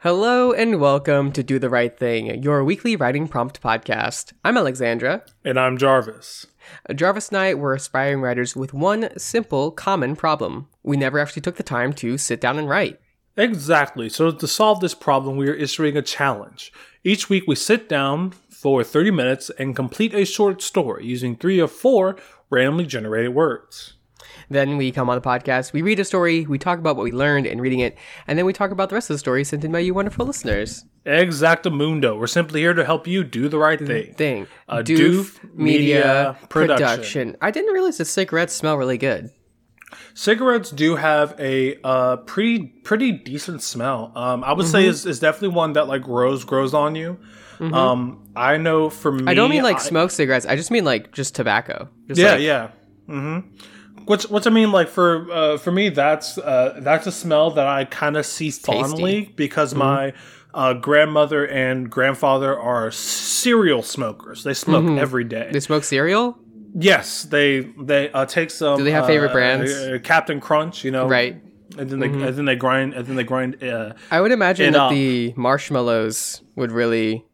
Hello and welcome to Do the Right Thing, your weekly writing prompt podcast. I'm Alexandra. And I'm Jarvis. Jarvis and I were aspiring writers with one simple, common problem. We never actually took the time to sit down and write. Exactly. So, to solve this problem, we are issuing a challenge. Each week, we sit down for 30 minutes and complete a short story using three or four randomly generated words. Then we come on the podcast, we read a story, we talk about what we learned in reading it, and then we talk about the rest of the story sent in by you wonderful listeners. Exactamundo. We're simply here to help you do the right thing. Thing. A Doof Doof Media production. production. I didn't realize that cigarettes smell really good. Cigarettes do have a uh, pretty pretty decent smell. Um, I would say it's, it's definitely one that like grows grows on you. Um, I know for me, I don't mean like smoke cigarettes, I just mean like just tobacco. Just Yeah, like, yeah. Mm-hmm. Which, which I mean, like for uh, for me, that's uh, that's a smell that I kind of see fondly because Mm-hmm. my uh, grandmother and grandfather are cereal smokers. They smoke Mm-hmm. every day. They smoke cereal? yes, they they uh, take some. Do they have favorite uh, brands? uh, Captain Crunch, you know, Right. And then they and then they grind and then they grind. Uh, I would imagine that up. the marshmallows would really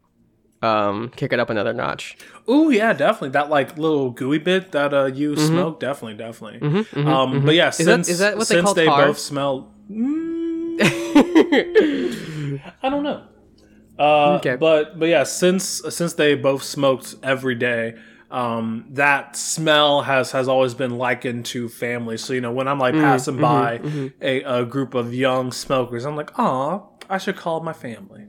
um, kick it up another notch. Oh yeah, definitely that like little gooey bit that uh you smoke. Definitely, definitely. um, but yeah, Mm-hmm. that- since is that what they since they tar? both smell, Mm, I don't know. Uh, Okay. but but yeah, since since they both smoked every day, um, that smell has has always been likened to family. So you know, when I'm like passing by A, a group of young smokers, I'm like, oh, I should call my family.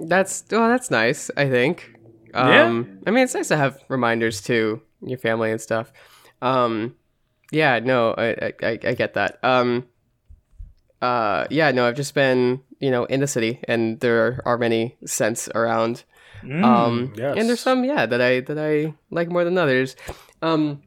That's well, that's nice. I think. Um, I mean, it's nice to have reminders to your family and stuff. Um, yeah, no, I, I, I get that. Um, uh, yeah, no, I've just been, you know, in the city, and there are many scents around. um, Mm, yes. and there's some, yeah, that I that I like more than others. Um,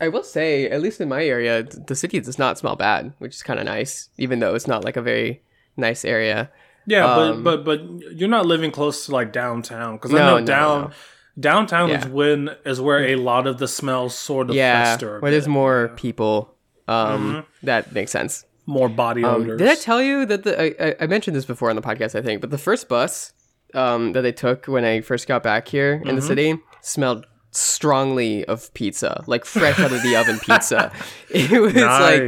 I will say, at least in my area, the city does not smell bad, which is kind of nice, even though it's not like a very nice area. Yeah, Um, but but but you're not living close to like downtown because No, I know no, down no. downtown is when is where a lot of the smells sort of Yeah, fester. where there's more people. Um, that makes sense. more body Um, odors. did I tell you that the I, I- I mentioned this before on the podcast? I think, but the first bus um, that they took when I first got back here in Mm-hmm. the city smelled strongly of pizza, like fresh out of the oven pizza. It was like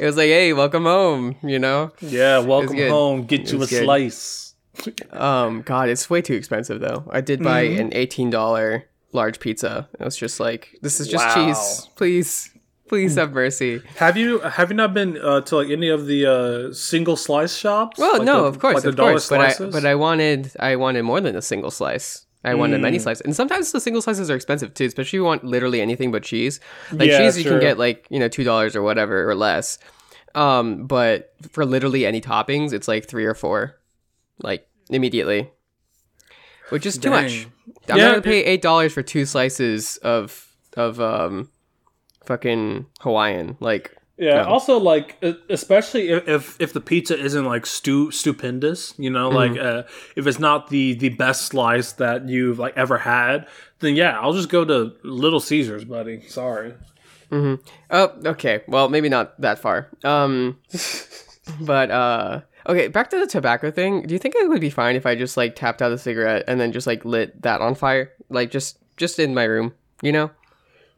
it was like, hey, welcome home, you know. yeah, welcome home. Get you a good. slice. Um, God, it's way too expensive though. I did buy Mm-hmm. an eighteen dollar large pizza. It was just like, this is just Wow. cheese, please, please have mercy. Have you have you not been uh, to like any of the uh, single slice shops? Well, Like no, the- of course, like of course. But I, but I wanted, I wanted more than a single slice. I wanted Mm. many slices, and sometimes the single slices are expensive too. Especially if you want literally anything but cheese. Like Yeah, cheese, you can get like you know two dollars or whatever or less. Um, but for literally any toppings, it's like three or four, like immediately, which is too much. I'm Yeah, gonna pay eight dollars for two slices of of um, fucking Hawaiian. Like Yeah. No. Also, like, especially if, if if the pizza isn't like stu- stupendous, you know, like Mm-hmm. uh, if it's not the the best slice that you've like ever had, then yeah, I'll just go to Little Caesars, buddy. Sorry. Hmm. Oh, okay. Well, maybe not that far. Um, but uh, okay. Back to the tobacco thing. Do you think it would be fine if I just like tapped out a cigarette and then just like lit that on fire, like just just in my room? You know,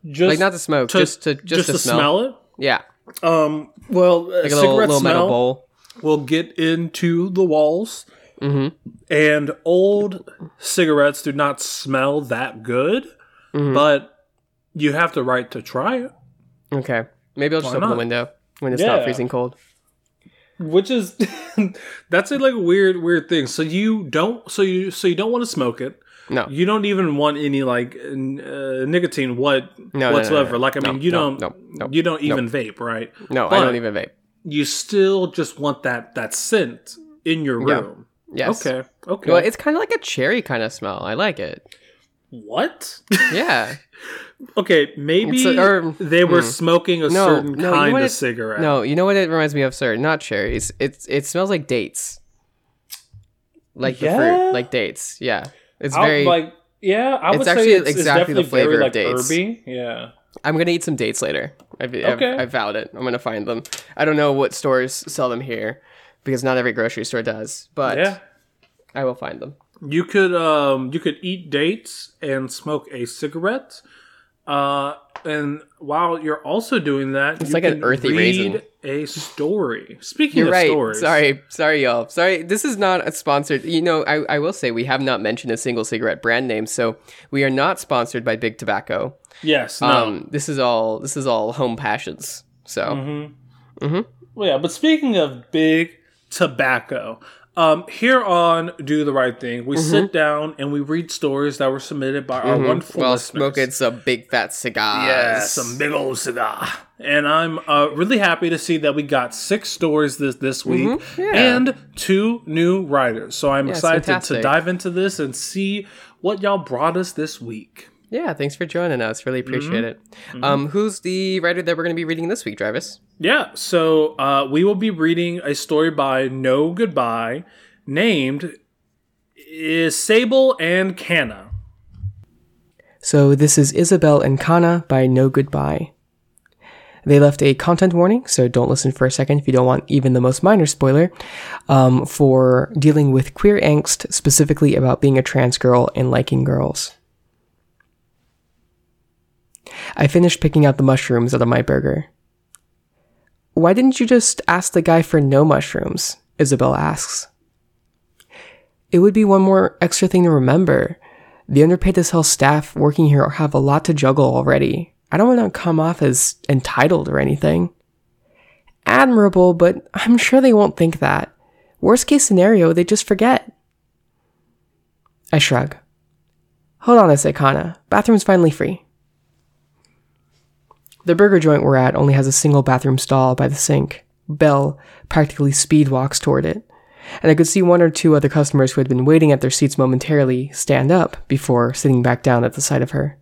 Just like not to smoke, just to just, to, smell. it. Yeah, Um. Well, uh, like a cigarette little, little metal smell bowl. will get into the walls, Mm-hmm. and old cigarettes do not smell that good, Mm-hmm. but you have the right to try it. Okay, maybe I'll just Why open the window when it's not freezing cold. which is that's a like weird weird thing so you don't so you so you don't want to smoke it No, you don't even want any like uh, nicotine what no, no, whatsoever no, like i no, mean you no, don't no, no, you don't even vape right no. I don't even vape. you still just want that that scent in your Yeah. room Yes. okay okay Well, it's kind of like a cherry kind of smell. I like it. what Yeah. okay maybe a- or- they were hmm. smoking a No, certain no, you know kind of it- cigarette No, you know what it reminds me of, sir? Not cherries. It's it smells like dates. Like the fruit, like dates. Yeah, it's I- very. like yeah i It's would actually say it's, exactly the it's definitely flavor very, of like dates. herby yeah I'm gonna eat some dates later. I've, I've, Okay. I've vowed it. I'm gonna find them. I don't know what stores sell them here, because not every grocery store does. But Yeah. I will find them. You could um you could eat dates and smoke a cigarette. Uh and while you're also doing that, It's you like an earthy read raisin. a story. Speaking You're of right. stories. Sorry, sorry, y'all. Sorry, this is not a sponsored. You know, I, I will say we have not mentioned a single cigarette brand name, so we are not sponsored by Big Tobacco. Yes, no. Um, this is all this is all home passions. So Mm-hmm. Well, yeah, but speaking of big tobacco, um, here on Do the Right Thing, we Mm-hmm. sit down and we read stories that were submitted by our wonderful while listeners. smoking some big fat cigars. Yeah, some big old cigar. And I'm uh, really happy to see that we got six stories this this week Mm-hmm. yeah. and two new writers. So I'm it's excited to, to dive into this and see what y'all brought us this week. Yeah, thanks for joining us. Really Mm-hmm. appreciate it. Um, who's the writer that we're going to be reading this week, Travis? Yeah, so uh, we will be reading a story by No Goodbye named is Sable and Canna. So this is Isabel and Kana by No Goodbye. They left a content warning, so don't listen for a second if you don't want even the most minor spoiler, um, for dealing with queer angst, specifically about being a trans girl and liking girls. I finished picking out the mushrooms out of my burger. Why didn't you just ask the guy for no mushrooms? Isabel asks. It would be one more extra thing to remember. The underpaid as hell staff working here have a lot to juggle already. I don't want to come off as entitled or anything. Admirable, but I'm sure they won't think that. Worst case scenario, they just forget. I shrug. Hold on a sec, Kana. Bathroom's finally free. The burger joint we're at only has a single bathroom stall by the sink. Belle practically speed walks toward it, and I could see one or two other customers who had been waiting at their seats momentarily stand up before sitting back down at the sight of her.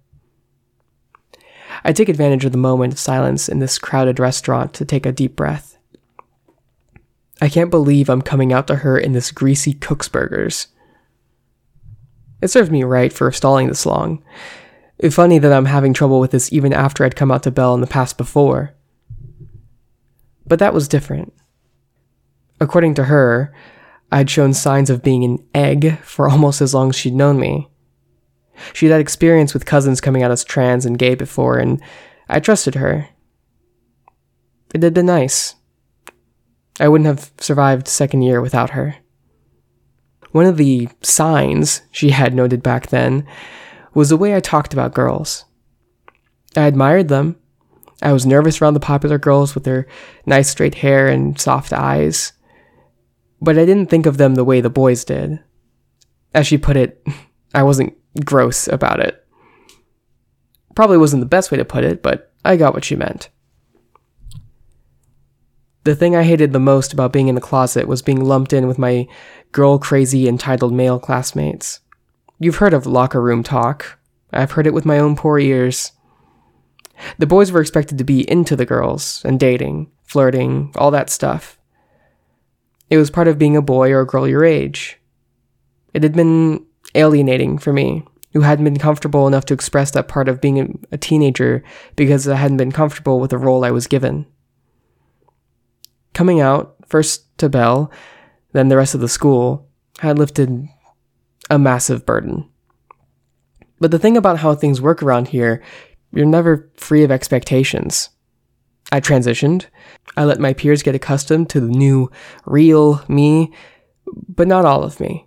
I take advantage of the moment of silence in this crowded restaurant to take a deep breath. I can't believe I'm coming out to her in this greasy Cook's Burgers. It serves me right for stalling this long. Funny that I'm having trouble with this even after I'd come out to Belle in the past before. But that was different. According to her, I'd shown signs of being an egg for almost as long as she'd known me. She'd had experience with cousins coming out as trans and gay before, and I trusted her. It had been nice. I wouldn't have survived second year without her. One of the signs she had noted back then was the way I talked about girls. I admired them. I was nervous around the popular girls with their nice straight hair and soft eyes. But I didn't think of them the way the boys did. As she put it, I wasn't gross about it. Probably wasn't the best way to put it, but I got what she meant. The thing I hated the most about being in the closet was being lumped in with my girl crazy entitled male classmates. You've heard of locker room talk. I've heard it with my own poor ears. The boys were expected to be into the girls and dating, flirting, all that stuff. It was part of being a boy or a girl your age. It had been alienating for me, who hadn't been comfortable enough to express that part of being a, teenager because I hadn't been comfortable with the role I was given. Coming out, first to Belle, then the rest of the school, had lifted a massive burden. But the thing about how things work around here, you're never free of expectations. I transitioned. I let my peers get accustomed to the new, real me, but not all of me.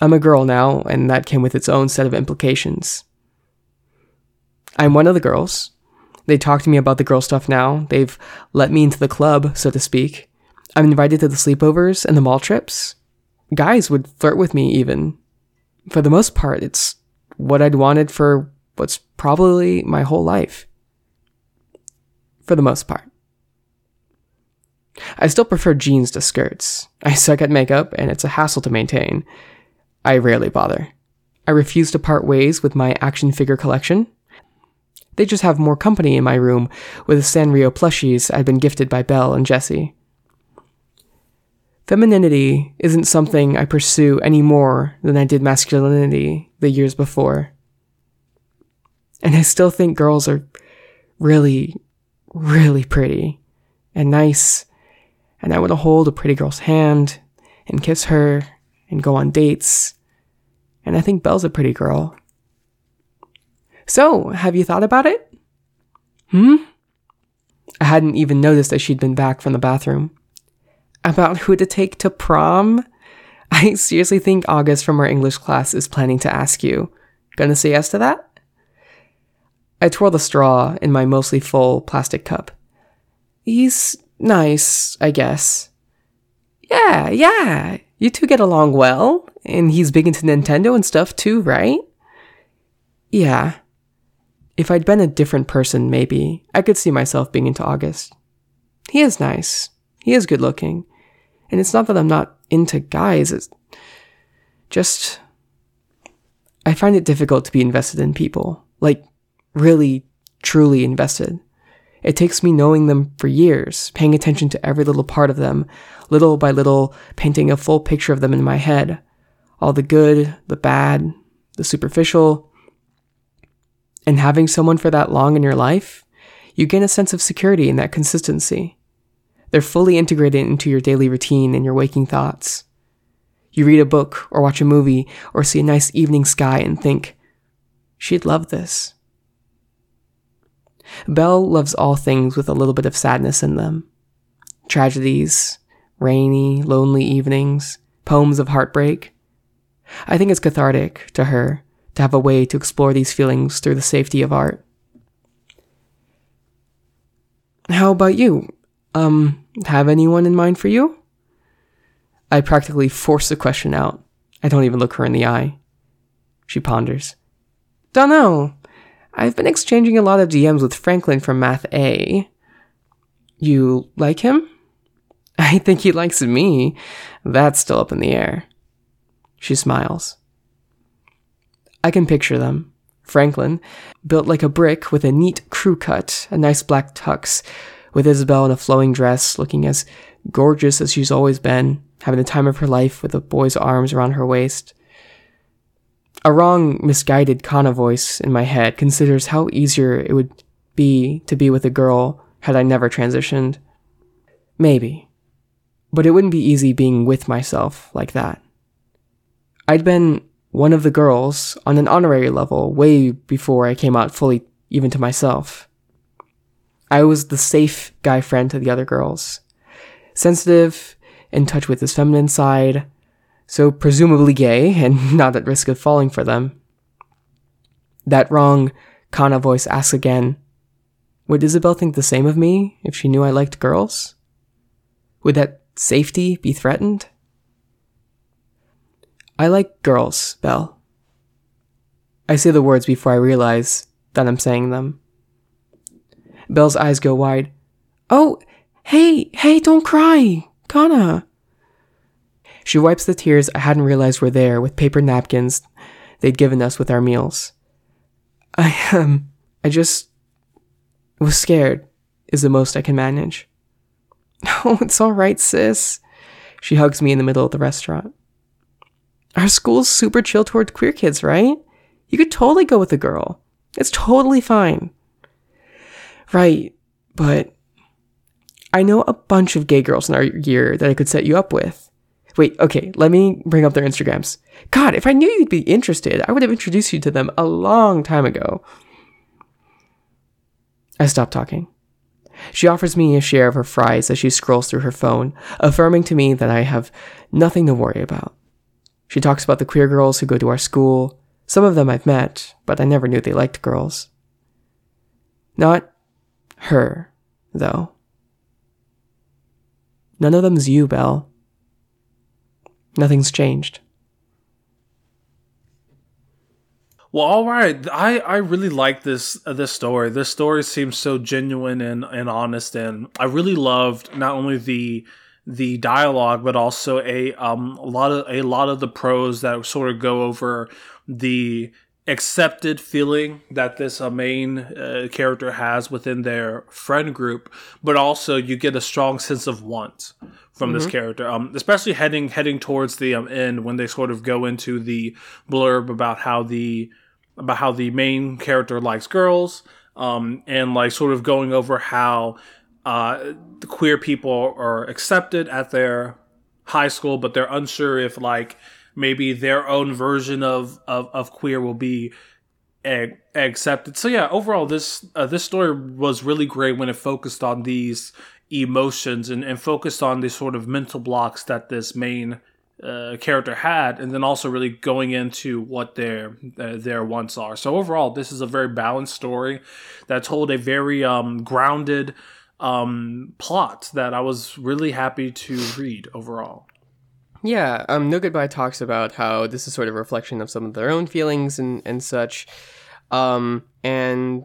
I'm a girl now, and that came with its own set of implications. I'm one of the girls. They talk to me about the girl stuff now. They've let me into the club, so to speak. I'm invited to the sleepovers and the mall trips. Guys would flirt with me, even. For the most part, it's what I'd wanted for what's probably my whole life. For the most part. I still prefer jeans to skirts. I suck at makeup, and it's a hassle to maintain. I rarely bother. I refuse to part ways with my action figure collection. They just have more company in my room with the Sanrio plushies I'd been gifted by Belle and Jessie. Femininity isn't something I pursue any more than I did masculinity the years before. And I still think girls are really, really pretty and nice and I want to hold a pretty girl's hand and kiss her and go on dates. And I think Belle's a pretty girl. So, have you thought about it? Hmm? I hadn't even noticed that she'd been back from the bathroom. About who to take to prom? I seriously think August from our English class is planning to ask you. Gonna say yes to that? I twirl the straw in my mostly full plastic cup. He's nice, I guess. Yeah, yeah. You two get along well, and he's big into Nintendo and stuff too, right? Yeah. If I'd been a different person, maybe, I could see myself being into August. He is nice. He is good looking. And it's not that I'm not into guys, it's just. I find it difficult to be invested in people. Like, really, truly invested. It takes me knowing them for years, paying attention to every little part of them, little by little, painting a full picture of them in my head. All the good, the bad, the superficial. And having someone for that long in your life, you gain a sense of security in that consistency. They're fully integrated into your daily routine and your waking thoughts. You read a book or watch a movie or see a nice evening sky and think, she'd love this. Belle loves all things with a little bit of sadness in them. Tragedies, rainy, lonely evenings, poems of heartbreak. I think it's cathartic to her to have a way to explore these feelings through the safety of art. How about you? Um, have anyone in mind for you? I practically force the question out. I don't even look her in the eye. She ponders. Dunno. I've been exchanging a lot of DMs with Franklin from Math A. You like him? I think he likes me. That's still up in the air. She smiles. I can picture them. Franklin, built like a brick with a neat crew cut, a nice black tux, with Isabel in a flowing dress, looking as gorgeous as she's always been, having the time of her life with a boy's arms around her waist. A wrong, misguided Kana voice in my head considers how easier it would be to be with a girl had I never transitioned. Maybe. But it wouldn't be easy being with myself like that. I'd been one of the girls on an honorary level way before I came out fully even to myself. I was the safe guy friend to the other girls. Sensitive, in touch with his feminine side, so presumably gay and not at risk of falling for them. That wrong Kana voice asks again, Would Isabel think the same of me if she knew I liked girls? Would that safety be threatened? I like girls, Belle. I say the words before I realize that I'm saying them. Belle's eyes go wide. Oh, hey, hey, don't cry, Kana. She wipes the tears I hadn't realized were there with paper napkins they'd given us with our meals. I, um, I just was scared, is the most I can manage. Oh, it's alright, sis. She hugs me in the middle of the restaurant. Our school's super chill toward queer kids, right? You could totally go with a girl. It's totally fine. Right, but I know a bunch of gay girls in our year that I could set you up with. Wait, okay, let me bring up their Instagrams. God, if I knew you'd be interested, I would have introduced you to them a long time ago. I stop talking. She offers me a share of her fries as she scrolls through her phone, affirming to me that I have nothing to worry about. She talks about the queer girls who go to our school. Some of them I've met, but I never knew they liked girls. Not her, though. None of them's you, Belle. Nothing's changed. Well, all right. I, I really like this uh, this story. This story seems so genuine and, and honest, and I really loved not only the the dialogue, but also a um a lot of a lot of the prose that sort of go over the accepted feeling that this uh, main uh, character has within their friend group, but also you get a strong sense of want from mm-hmm. this character, um, especially heading heading towards the um, end when they sort of go into the blurb about how the about how the main character likes girls, um, and like sort of going over how uh, the queer people are accepted at their high school, but they're unsure if like maybe their own version of of, of queer will be ag- accepted. So yeah, overall, this uh, this story was really great when it focused on these emotions and, and focused on the sort of mental blocks that this main uh, character had, and then also really going into what their uh, their wants are. So overall, this is a very balanced story that told a very um, grounded um, plot that I was really happy to read overall. Yeah, um, No Goodbye talks about how this is sort of a reflection of some of their own feelings and, and such. Um, and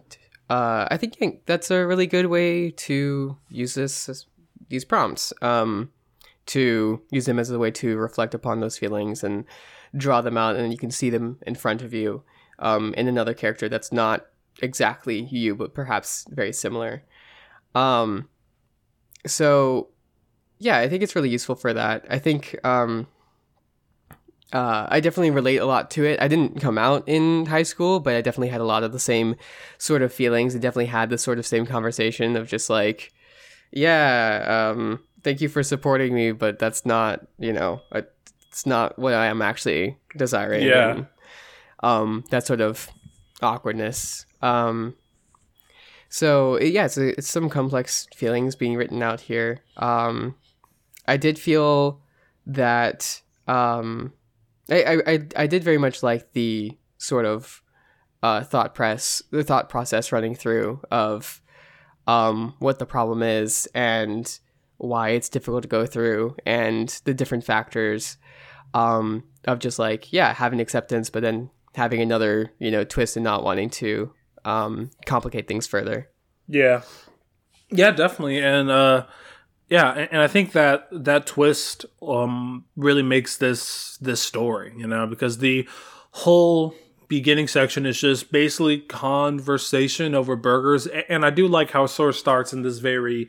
uh, I think that's a really good way to use this these prompts. Um, to use them as a way to reflect upon those feelings and draw them out, and you can see them in front of you um, in another character that's not exactly you, but perhaps very similar. Um, so yeah, I think it's really useful for that. I think um, uh, I definitely relate a lot to it. I didn't come out in high school, but I definitely had a lot of the same sort of feelings. I definitely had the sort of same conversation of just like, yeah, um, thank you for supporting me, but that's not, you know, it's not what I am actually desiring. Yeah. And, um, that sort of awkwardness. Um, so yeah, it's, a, it's some complex feelings being written out here. Um, I did feel that um, I, I I did very much like the sort of uh, thought press the thought process running through of um, what the problem is and why it's difficult to go through and the different factors um, of just like yeah having acceptance but then having another you know twist and not wanting to um, complicate things further. Yeah. Yeah definitely. And uh yeah and, and i think that that twist um really makes this this story you know because the whole beginning section is just basically conversation over burgers and i do like how of starts in this very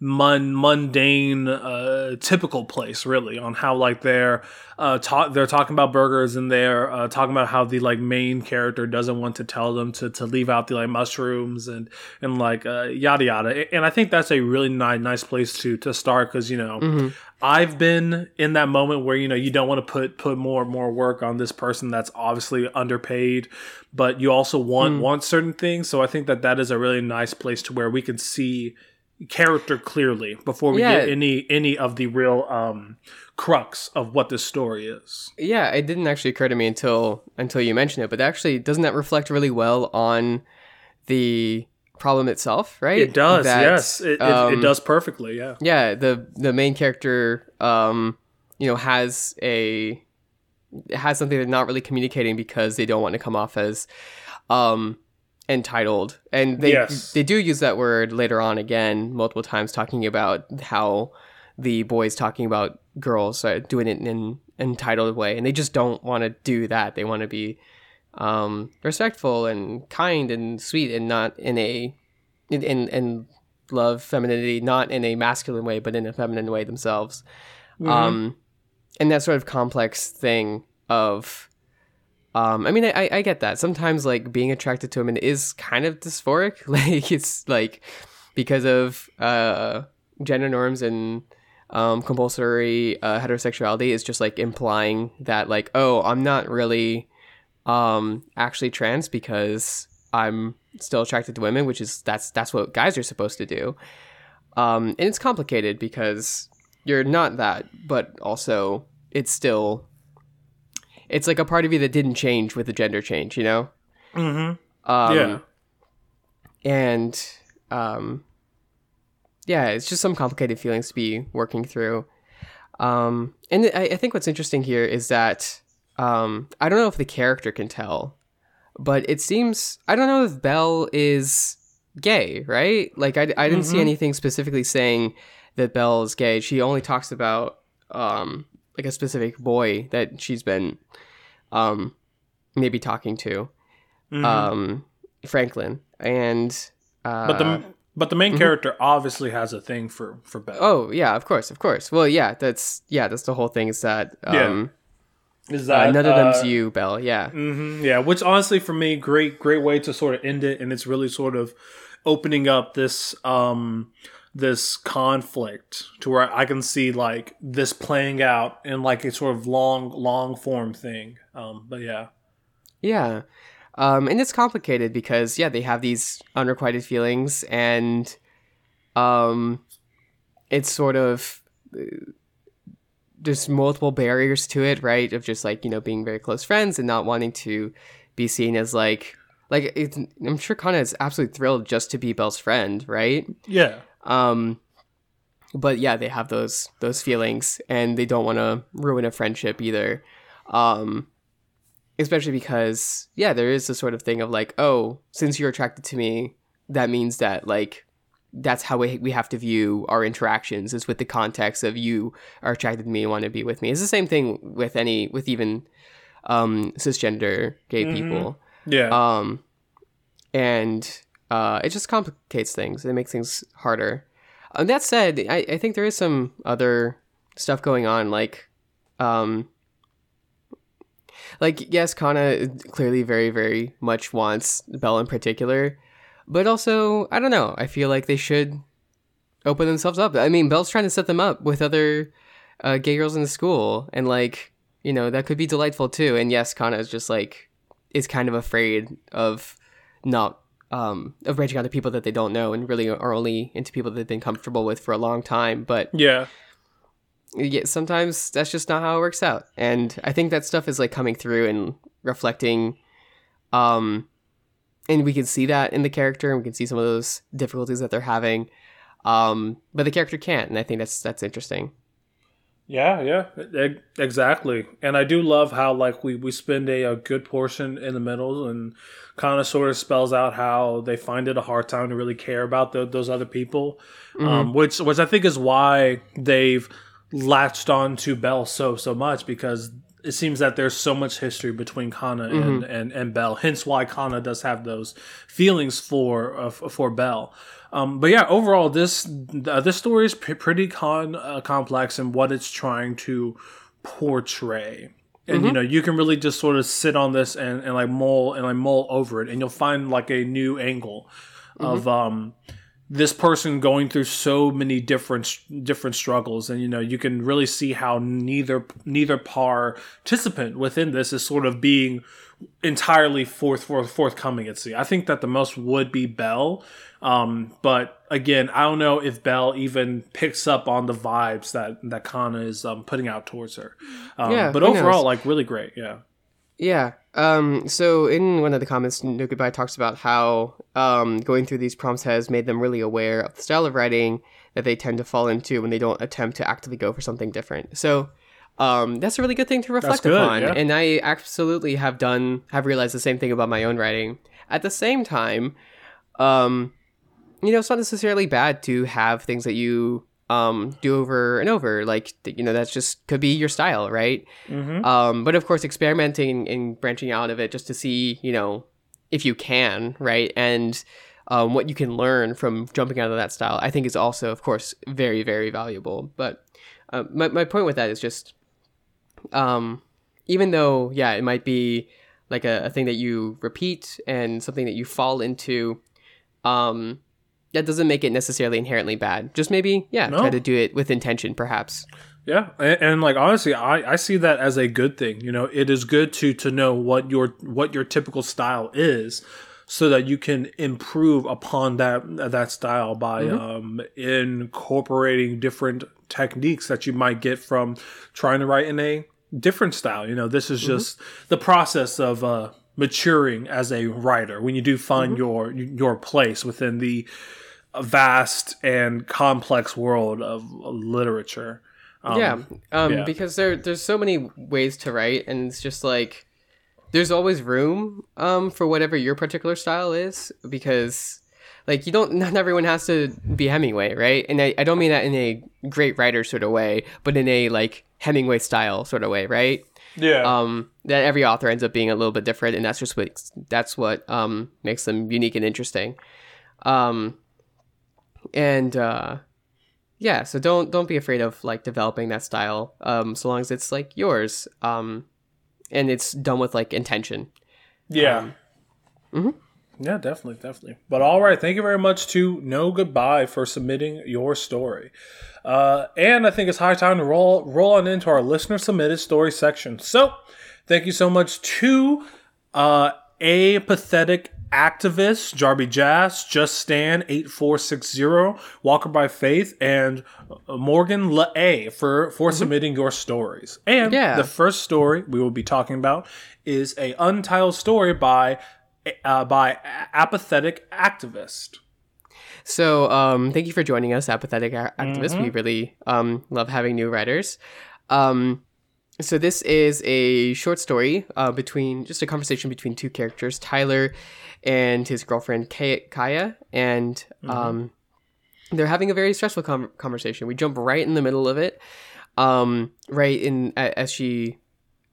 mun- mundane, uh, typical place, really, on how like they're uh, talk they're talking about burgers and they're uh, talking about how the like main character doesn't want to tell them to, to leave out the like mushrooms and and like uh, yada yada. And I think that's a really nice nice place to to start because you know. Mm-hmm. I've been in that moment where you know you don't want to put put more more work on this person that's obviously underpaid, but you also want mm. want certain things. So I think that that is a really nice place to where we can see character clearly before we yeah. get any any of the real um crux of what this story is. Yeah, it didn't actually occur to me until until you mentioned it, but actually doesn't that reflect really well on the problem itself, right? It does. That, yes, it, um, it, it, um, does perfectly. Yeah. Yeah. The the main character, um, you know, has a has something they're not really communicating because they don't want to come off as, um, entitled and they yes. they do use that word later on again multiple times talking about how the boys talking about girls uh, doing it in an entitled way and they just don't want to do that they want to be um, respectful and kind and sweet and not in a in, in, in love femininity not in a masculine way but in a feminine way themselves mm-hmm. um, and that sort of complex thing of um, I mean, I, I get that. Sometimes, like, being attracted to women is kind of dysphoric. like, it's like because of uh, gender norms and um, compulsory uh, heterosexuality is just like implying that, like, oh, I'm not really um, actually trans because I'm still attracted to women, which is that's that's what guys are supposed to do. Um, and it's complicated because you're not that, but also it's still it's like a part of you that didn't change with the gender change, you know? Mm-hmm. Um, yeah. And um, yeah, it's just some complicated feelings to be working through. Um, and I, I think what's interesting here is that um, I don't know if the character can tell, but it seems I don't know if Belle is gay, right? Like I, I didn't mm-hmm. see anything specifically saying that Belle is gay. She only talks about um, like a specific boy that she's been um maybe talking to mm-hmm. um Franklin and uh, but the but the main mm-hmm. character obviously has a thing for for Belle. Oh yeah, of course, of course. Well, yeah, that's yeah, that's the whole thing. Is that um, yeah. Is that uh, none of them's uh, you, Belle? Yeah, mm-hmm, yeah. Which honestly, for me, great great way to sort of end it, and it's really sort of opening up this um this conflict to where I can see like this playing out in like a sort of long long form thing. Um, but yeah, yeah, um, and it's complicated because yeah, they have these unrequited feelings, and um, it's sort of uh, there's multiple barriers to it, right? Of just like you know being very close friends and not wanting to be seen as like like I'm sure Kana is absolutely thrilled just to be Belle's friend, right? Yeah. Um, but yeah, they have those those feelings, and they don't want to ruin a friendship either. Um, especially because yeah, there is a sort of thing of like, oh, since you're attracted to me, that means that like that's how we, we have to view our interactions is with the context of you are attracted to me and want to be with me. It's the same thing with any with even um, cisgender gay mm-hmm. people. Yeah. Um, and uh, it just complicates things. It makes things harder. Um, that said, I, I think there is some other stuff going on, like, um, like yes, Kana clearly very very much wants Belle in particular, but also I don't know. I feel like they should open themselves up. I mean, Belle's trying to set them up with other uh, gay girls in the school, and like you know that could be delightful too. And yes, Kana is just like is kind of afraid of not um, of branching out to people that they don't know and really are only into people that they've been comfortable with for a long time. But yeah, yeah, sometimes that's just not how it works out. And I think that stuff is like coming through and reflecting. Um, and we can see that in the character, and we can see some of those difficulties that they're having. Um, but the character can't, and I think that's that's interesting. Yeah, yeah, exactly. And I do love how like we we spend a, a good portion in the middle and kind of sort of spells out how they find it a hard time to really care about the, those other people, mm-hmm. um, which which I think is why they've latched on to Belle so so much because it seems that there's so much history between Kana and, mm-hmm. and, and Belle. Hence why Kana does have those feelings for uh, for Belle. Um, but yeah, overall, this uh, this story is p- pretty con uh, complex in what it's trying to portray. And mm-hmm. you know, you can really just sort of sit on this and, and like mull and like mull over it, and you'll find like a new angle mm-hmm. of um this person going through so many different different struggles and you know you can really see how neither neither participant within this is sort of being entirely forth, forth forthcoming at sea. I think that the most would be Belle, um, but again, I don't know if Belle even picks up on the vibes that that Kana is um, putting out towards her. Um, yeah, but overall, knows? like really great. Yeah. Yeah. Um, so in one of the comments, No Goodbye talks about how um, going through these prompts has made them really aware of the style of writing that they tend to fall into when they don't attempt to actively go for something different. So um, that's a really good thing to reflect good, upon. Yeah. And I absolutely have done, have realized the same thing about my own writing. At the same time, um, you know, it's not necessarily bad to have things that you um, do over and over. Like, you know, that's just could be your style, right? Mm-hmm. Um, but of course, experimenting and branching out of it just to see, you know, if you can, right? And um, what you can learn from jumping out of that style, I think is also, of course, very, very valuable. But uh, my, my point with that is just um, even though yeah, it might be like a, a, thing that you repeat and something that you fall into, um, that doesn't make it necessarily inherently bad. Just maybe yeah, no. try to do it with intention, perhaps. Yeah, and, and, like honestly, I, I see that as a good thing. You know, it is good to to know what your what your typical style is, so that you can improve upon that that style by mm-hmm. um, incorporating different techniques that you might get from trying to write in a different style. You know, this is mm-hmm. just mm-hmm. the process of uh, maturing as a writer when you do find mm-hmm. your your place within the vast and complex world of literature. Um, yeah, um, yeah, because there there's so many ways to write, and it's just like there's always room um, for whatever your particular style is because like you don't not everyone has to be Hemingway, right? And I, I don't mean that in a great writer sort of way, but in a like Hemingway style sort of way, right? Yeah. Um, that every author ends up being a little bit different, and that's just what that's what um makes them unique and interesting. Um, and uh, yeah, so don't don't be afraid of like developing that style. Um, so long as it's like yours. Um, and it's done with like intention. Yeah. Um, mm-hmm. Yeah, definitely, definitely. But all right, thank you very much to No Goodbye for submitting your story. Uh, and I think it's high time to roll roll on into our listener submitted story section. So, thank you so much to uh, a pathetic activist, Jarby Jazz, Just Stan 8460, Walker by Faith, and Morgan La for, for mm-hmm. submitting your stories. And yeah. the first story we will be talking about is a untitled story by uh, by apathetic activist. So, um, thank you for joining us, apathetic activist. Mm-hmm. We really um, love having new writers. Um, so this is a short story uh, between just a conversation between two characters, Tyler and his girlfriend Kaya, and mm-hmm. um, they're having a very stressful com- conversation. We jump right in the middle of it, um, right in as she,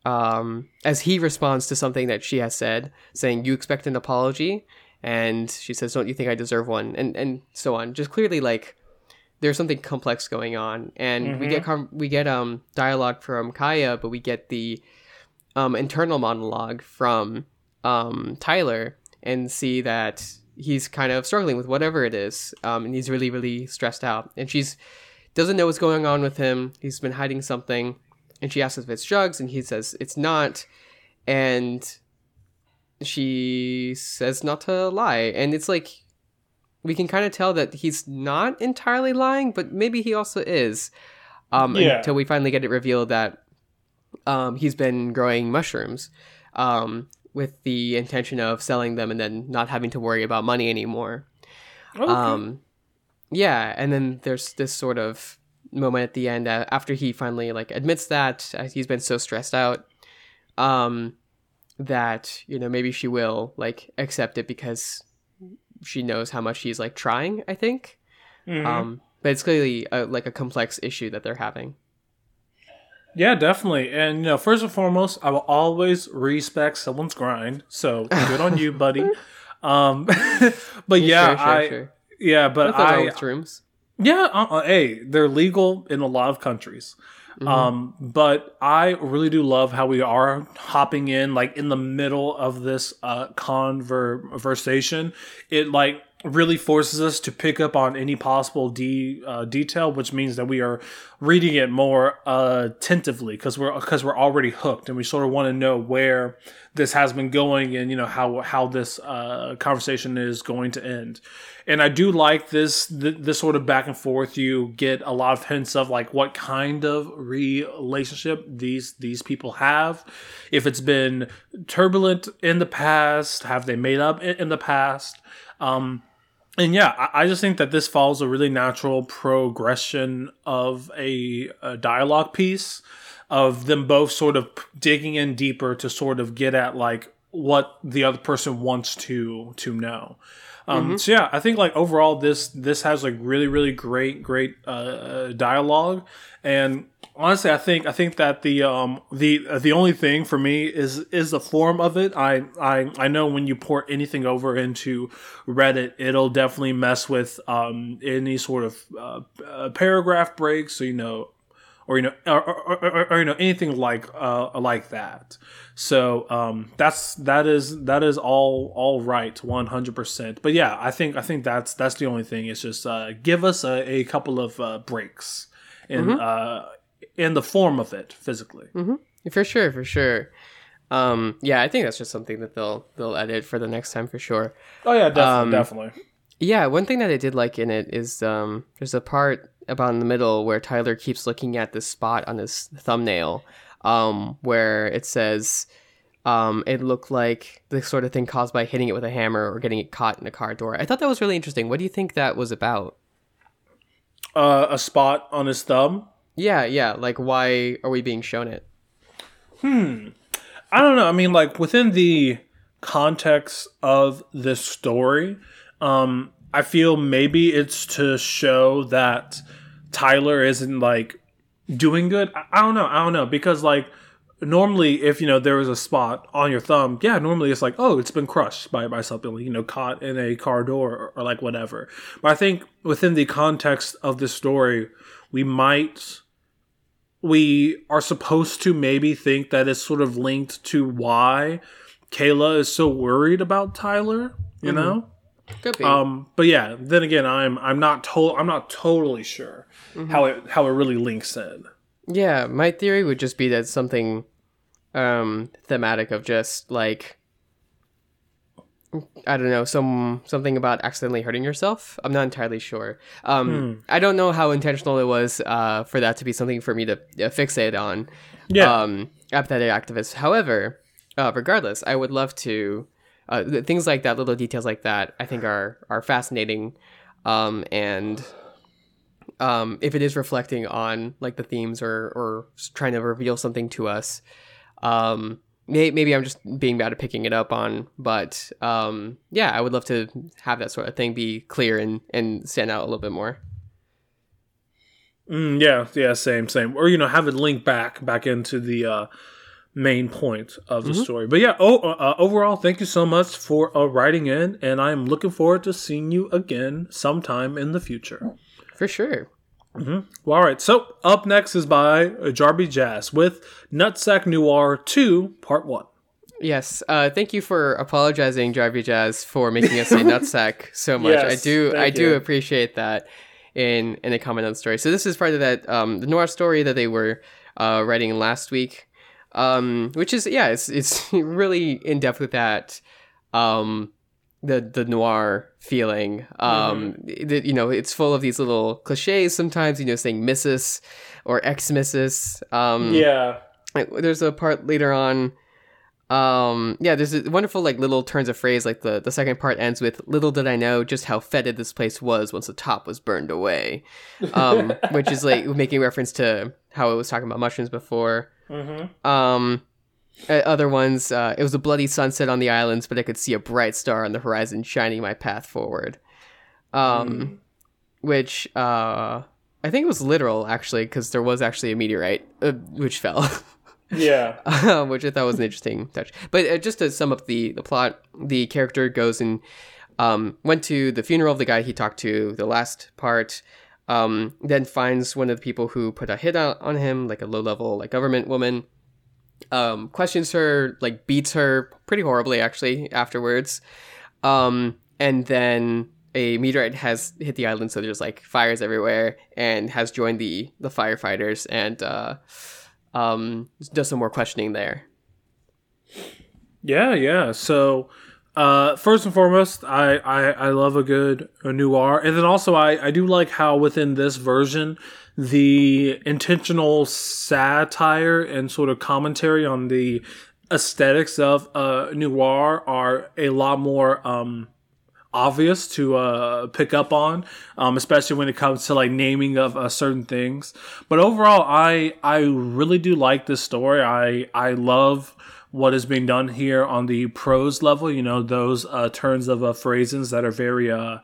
um, as he responds to something that she has said, saying, "You expect an apology," and she says, "Don't you think I deserve one?" and and so on. Just clearly like there's something complex going on, and mm-hmm. we get com- we get um dialogue from Kaya, but we get the um internal monologue from um Tyler and see that he's kind of struggling with whatever it is, um, and he's really really stressed out. And she's doesn't know what's going on with him. He's been hiding something, and she asks if it's drugs, and he says it's not, and she says not to lie, and it's like we can kind of tell that he's not entirely lying, but maybe he also is. Um, yeah. Until we finally get it revealed that um, he's been growing mushrooms. Um, with the intention of selling them and then not having to worry about money anymore. Okay. Um, yeah, and then there's this sort of moment at the end uh, after he finally like admits that uh, he's been so stressed out um that you know maybe she will like accept it because she knows how much he's like trying i think mm-hmm. um but it's clearly a, like a complex issue that they're having yeah, definitely. And you know, first and foremost, I will always respect someone's grind. So good on you, buddy. Um, but yeah, sure, sure, I sure. yeah, but I rooms. Yeah, uh, uh, hey, they're legal in a lot of countries. Mm-hmm. Um, but I really do love how we are hopping in like in the middle of this uh conversation. It like really forces us to pick up on any possible de- uh, detail, which means that we are reading it more uh, attentively because we're because we're already hooked and we sort of want to know where this has been going and you know how how this uh, conversation is going to end. And I do like this th- this sort of back and forth. You get a lot of hints of like what kind of relationship these these people have. If it's been turbulent in the past, have they made up in, in the past? Um, and yeah, I, I just think that this follows a really natural progression of a, a dialogue piece of them both sort of digging in deeper to sort of get at like what the other person wants to to know. Um, mm-hmm. So yeah, I think like overall this this has like really really great great uh, uh dialogue, and honestly, I think I think that the um the the only thing for me is is the form of it. I I I know when you port anything over into Reddit, it'll definitely mess with um any sort of uh, uh, paragraph breaks. So you know, or you know, or, or, or, or you know anything like uh like that. So um that's that is that is all all right, one hundred percent. But yeah, I think I think that's that's the only thing. It's just uh give us a, a couple of uh, breaks in mm-hmm. uh in the form of it physically. Mm-hmm. For sure, for sure. Um, yeah, I think that's just something that they'll they'll edit for the next time for sure. Oh yeah, definitely, um, definitely. Yeah, one thing that I did like in it is um, there's a part about in the middle where Tyler keeps looking at this spot on his thumbnail, um, where it says. Um, it looked like the sort of thing caused by hitting it with a hammer or getting it caught in a car door. I thought that was really interesting. What do you think that was about? Uh, a spot on his thumb. Yeah, yeah. Like, why are we being shown it? Hmm. I don't know. I mean, like within the context of this story, um, I feel maybe it's to show that Tyler isn't like doing good. I, I don't know. I don't know because like normally if you know there was a spot on your thumb yeah normally it's like oh it's been crushed by, by something you know caught in a car door or, or like whatever but i think within the context of this story we might we are supposed to maybe think that it's sort of linked to why Kayla is so worried about Tyler. you mm-hmm. know. Could be. Um, but yeah, then again, I'm I'm not to- I'm not totally sure mm-hmm. how it how it really links in. Yeah, my theory would just be that something um thematic of just like I don't know, some something about accidentally hurting yourself. I'm not entirely sure. Um, hmm. I don't know how intentional it was uh, for that to be something for me to uh, fixate on. Yeah. Um, apathetic activists. However, uh, regardless, I would love to uh, things like that, little details like that. I think are are fascinating, um, and um, if it is reflecting on like the themes or or trying to reveal something to us, um, maybe I'm just being bad at picking it up on, but um, yeah, I would love to have that sort of thing be clear and and stand out a little bit more. Mm, yeah, yeah, same, same. Or you know, have it link back back into the uh, main point of the mm-hmm. story. But yeah, oh, uh, uh, overall, thank you so much for uh, writing in, and I am looking forward to seeing you again sometime in the future. For sure. Mm-hmm. Well, all right. So up next is by Jarby Jazz with Nutsack Noir 2, Part 1. Yes. Uh, thank you for apologizing, Jarby Jazz, for making us say Nutsack so much. Yes, I do I do appreciate that in in a comment on the story. So this is part of that um, the noir story that they were uh, writing last week. Um, which is yeah, it's it's really in depth with that um, the the noir feeling. Um, mm-hmm. that you know, it's full of these little cliches. Sometimes you know, saying Mrs. or ex Mrs. Um, yeah. There's a part later on. Um, yeah, there's a wonderful like little turns of phrase. Like the the second part ends with "Little did I know just how fetid this place was once the top was burned away," um, which is like making reference to how it was talking about mushrooms before. Mm-hmm. Um, uh, other ones, uh, it was a bloody sunset on the islands, but I could see a bright star on the horizon shining my path forward. Um, mm. Which uh, I think it was literal, actually, because there was actually a meteorite uh, which fell. yeah. Um, which I thought was an interesting touch. But uh, just to sum up the, the plot, the character goes and um, went to the funeral of the guy he talked to, the last part. Um, then finds one of the people who put a hit on, on him, like a low level like government woman um, questions her, like beats her pretty horribly actually afterwards. Um, and then a meteorite has hit the island, so there's like fires everywhere, and has joined the the firefighters and uh, um, does some more questioning there. Yeah, yeah. So uh, first and foremost, I, I, I love a good a noir, and then also I, I do like how within this version the intentional satire and sort of commentary on the aesthetics of uh, noir are a lot more um, obvious to uh, pick up on, um, especially when it comes to like naming of uh, certain things. But overall, I I really do like this story. I I love what is being done here on the prose level. You know, those uh, turns of uh, phrases that are very uh,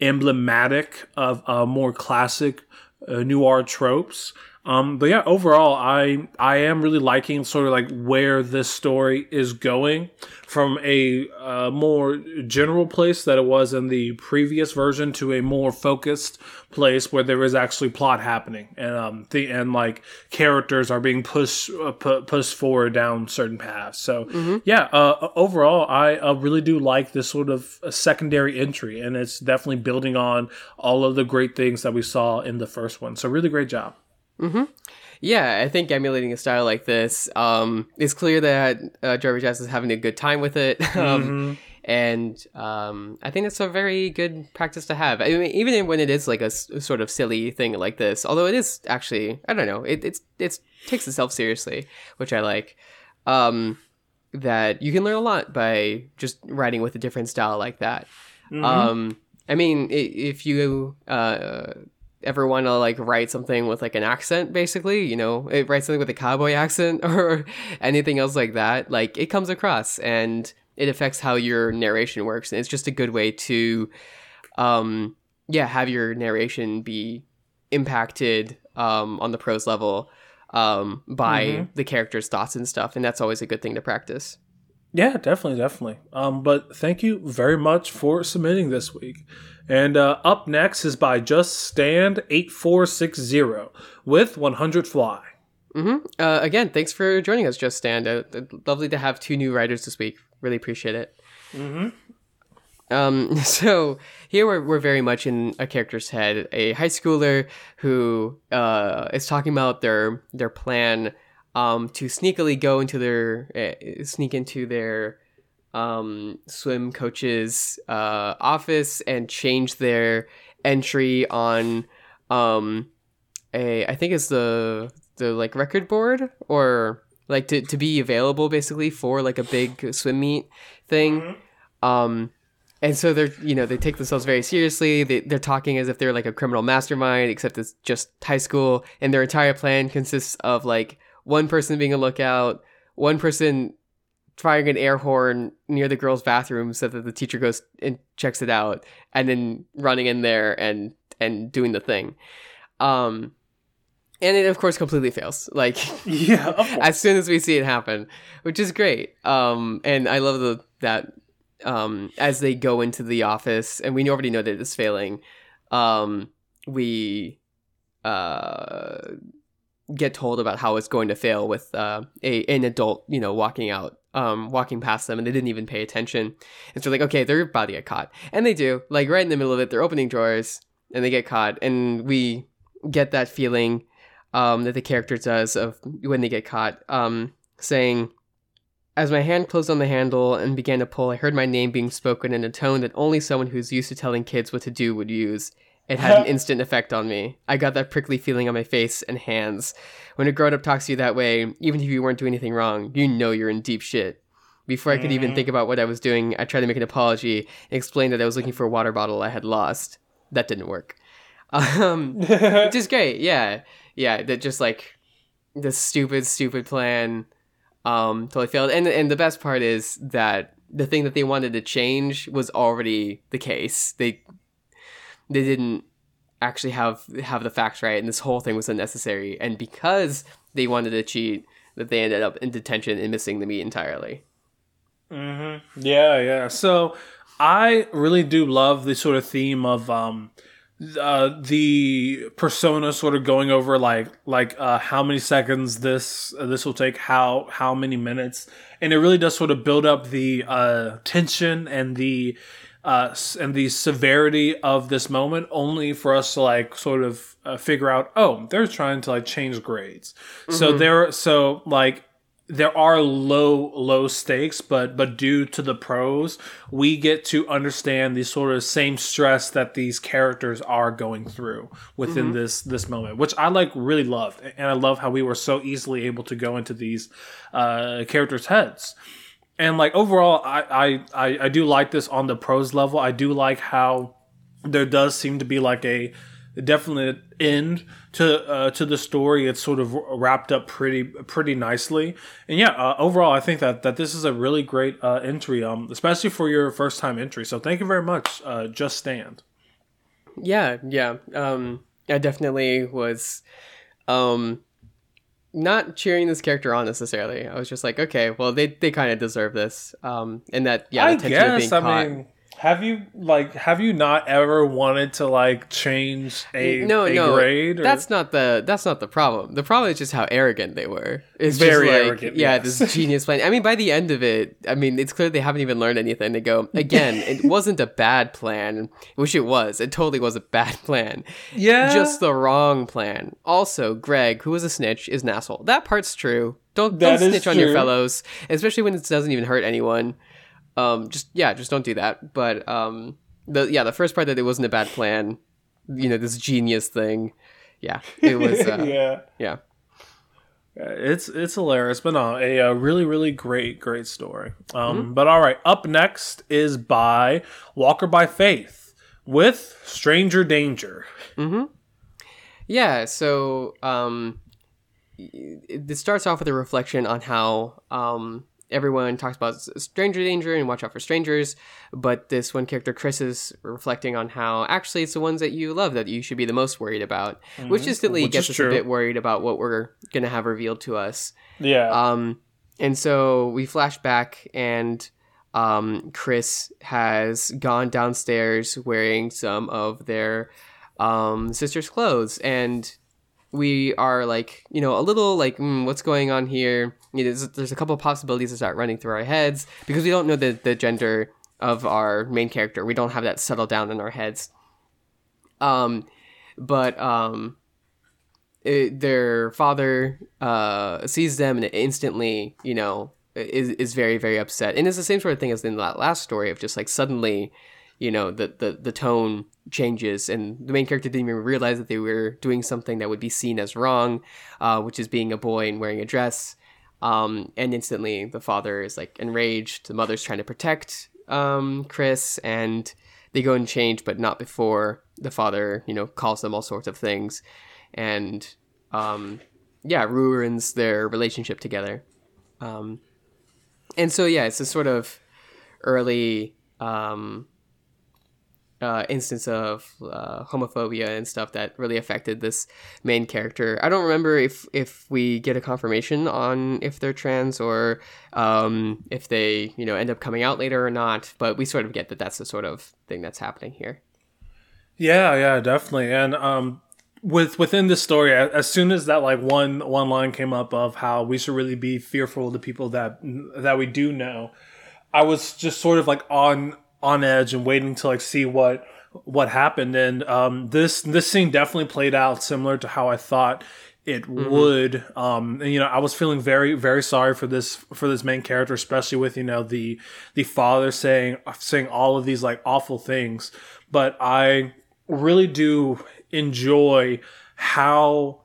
emblematic of uh, more classic uh, noir tropes. Um, but yeah, overall, I I am really liking sort of like where this story is going from a uh, more general place that it was in the previous version to a more focused place where there is actually plot happening and um the and like characters are being pushed uh, pu- pushed forward down certain paths. So mm-hmm. yeah, uh, overall, I uh, really do like this sort of secondary entry, and it's definitely building on all of the great things that we saw in the first one. So really great job. Mm-hmm. Yeah, I think emulating a style like this, um, it's clear that uh, Jarby Jazz is having a good time with it. um, mm-hmm. And um, I think it's a very good practice to have. I mean, even when it is like a, s- sort of silly thing like this, although it is actually, I don't know, it it's it's takes itself seriously, which I like. Um, that you can learn a lot by just writing with a different style like that. Mm-hmm. Um, I mean, if you uh, ever want to like write something with like an accent basically you know? It, write something with a cowboy accent or anything else like that like it comes across and it affects how your narration works. And it's just a good way to um yeah have your narration be impacted um on the prose level um by mm-hmm. the character's thoughts and stuff. And that's always a good thing to practice. Yeah definitely definitely. Um but thank you very much for submitting this week and uh, up next is by Just Stand 8460 with 100 Fly. Mm-hmm. Uh, again, thanks for joining us, Just Stand. Uh, lovely to have two new writers this week. Really appreciate it. Mm-hmm. Um, so here we're, we're very much in a character's head, a high schooler who uh, is talking about their their plan um, to sneakily go into their uh, sneak into their um, swim coach's uh, office and change their entry on um, a I think it's the the like record board or like to, to be available basically for like a big swim meet thing. Mm-hmm. Um, and so they're you know they take themselves very seriously they, they're talking as if they're like a criminal mastermind except it's just high school and their entire plan consists of like one person being a lookout one person firing an air horn near the girls bathroom so that the teacher goes and checks it out and then running in there and and doing the thing. Um and it of course completely fails. Like yeah as soon as we see it happen which is great. Um and i love the that um, as they go into the office, and we already know that it's failing, um, we uh, get told about how it's going to fail with uh, a an adult, you know, walking out, um, walking past them, and they didn't even pay attention. And so, like, okay, they're about to get caught, and they do. Like right in the middle of it, they're opening drawers, and they get caught, and we get that feeling um, that the character does of when they get caught, um, saying as my hand closed on the handle and began to pull, I heard my name being spoken in a tone that only someone who's used to telling kids what to do would use. It had an instant effect on me. I got that prickly feeling on my face and hands. When a grown up talks to you that way, even if you weren't doing anything wrong, you know you're in deep shit. Before I could even think mm-hmm. about what I was doing, I tried to make an apology and explain that I was looking for a water bottle I had lost. That didn't work. Um, which is great. Yeah. Yeah. That just like the stupid, stupid plan um, totally failed. And and the best part is that the thing that they wanted to change was already the case. They they didn't actually have have the facts right, and this whole thing was unnecessary. And because they wanted to cheat, that they ended up in detention and missing the meet entirely. Mm-hmm. Yeah, yeah. So I really do love the sort of theme of um, uh, the persona sort of going over like like uh, how many seconds this uh, this will take, how how many minutes, and it really does sort of build up the uh, tension and the uh, and the severity of this moment, only for us to like sort of uh, figure out, oh, they're trying to like change grades. Mm-hmm. So there, so like there are low low stakes but but due to the pros we get to understand the sort of same stress that these characters are going through within mm-hmm. this this moment which i like really loved and i love how we were so easily able to go into these uh characters heads and like overall I, I i do like this on the pros level i do like how there does seem to be like a definite end to uh, to the story. It's sort of wrapped up pretty pretty nicely, and yeah, uh, overall, I think that that this is a really great uh, entry, um, especially for your first time entry. So thank you very much. Uh, Just stand. Yeah, yeah. Um, I definitely was, um, not cheering this character on necessarily. I was just like, okay, well, they they kind of deserve this. Um, and that yeah, I guess. I caught, mean have you like have you not ever wanted to like change a no a no grade? Or? That's not the that's not the problem. The problem is just how arrogant they were. It's very like, arrogant. Yeah, yes. this genius plan. I mean, by the end of it, I mean it's clear they haven't even learned anything. They go again. it wasn't a bad plan. Which it was. It totally was a bad plan. Yeah, just the wrong plan. Also, Greg, who was a snitch, is an asshole. That part's true. Don't don't snitch on your fellows, especially when it doesn't even hurt anyone. Um, just yeah, just don't do that. But um, the yeah, the first part that it wasn't a bad plan, you know, this genius thing. Yeah, it was. Uh, yeah, yeah. It's it's hilarious, but no, a, a really really great great story. Um, mm-hmm. but all right, up next is by Walker by Faith with Stranger Danger. Mm-hmm. Yeah, so um, it, it starts off with a reflection on how um, everyone talks about stranger danger and watch out for strangers but this one character chris is reflecting on how actually it's the ones that you love that you should be the most worried about mm-hmm. which instantly which gets us true. a bit worried about what we're gonna have revealed to us yeah um and so we flash back and um chris has gone downstairs wearing some of their um sister's clothes and we are like you know a little like mm, what's going on here you know, there's, there's a couple possibilities that start running through our heads because we don't know the, the gender of our main character. We don't have that settled down in our heads. Um, but um, it, their father uh sees them and instantly, you know, is is very very upset. And it's the same sort of thing as in that last story of just like suddenly, you know, the the the tone changes and the main character didn't even realize that they were doing something that would be seen as wrong, uh, which is being a boy and wearing a dress. Um, and instantly the father is like enraged. The mother's trying to protect um, Chris, and they go and change, but not before the father, you know, calls them all sorts of things, and um, yeah, ruins their relationship together. Um, and so yeah, it's a sort of early um, uh, instance of uh, homophobia and stuff that really affected this main character. I don't remember if if we get a confirmation on if they're trans or um, if they you know end up coming out later or not. But we sort of get that that's the sort of thing that's happening here. Yeah, yeah, definitely. And um, with within this story, as soon as that like one one line came up of how we should really be fearful of the people that that we do know, I was just sort of like on on edge and waiting to like see what what happened. And um, this this scene definitely played out similar to how I thought it mm-hmm. would. Um, and you know, I was feeling very very sorry for this for this main character, especially with you know the the father saying saying all of these like awful things. But I really do enjoy how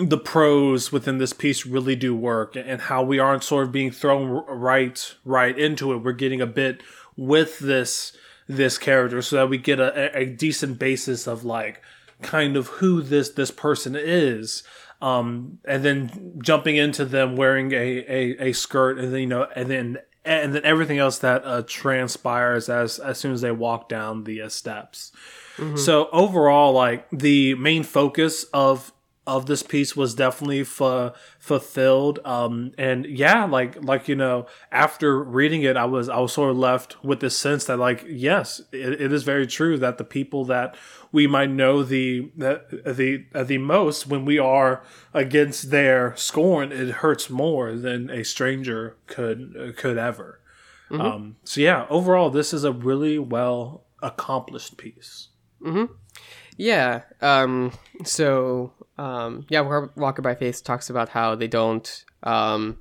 the prose within this piece really do work and how we aren't sort of being thrown right right into it we're getting a bit with this this character so that we get a, a decent basis of like kind of who this this person is um and then jumping into them wearing a a, a skirt and then you know and then and then everything else that uh, transpires as as soon as they walk down the uh, steps mm-hmm. so overall like the main focus of of this piece was definitely f- fulfilled um and yeah like like you know after reading it i was i was sort of left with this sense that like yes it, it is very true that the people that we might know the the the, uh, the most when we are against their scorn it hurts more than a stranger could could ever mm-hmm. um so yeah overall this is a really well accomplished piece mm-hmm. yeah um so um, yeah, Walker by Faith talks about how they don't. Um,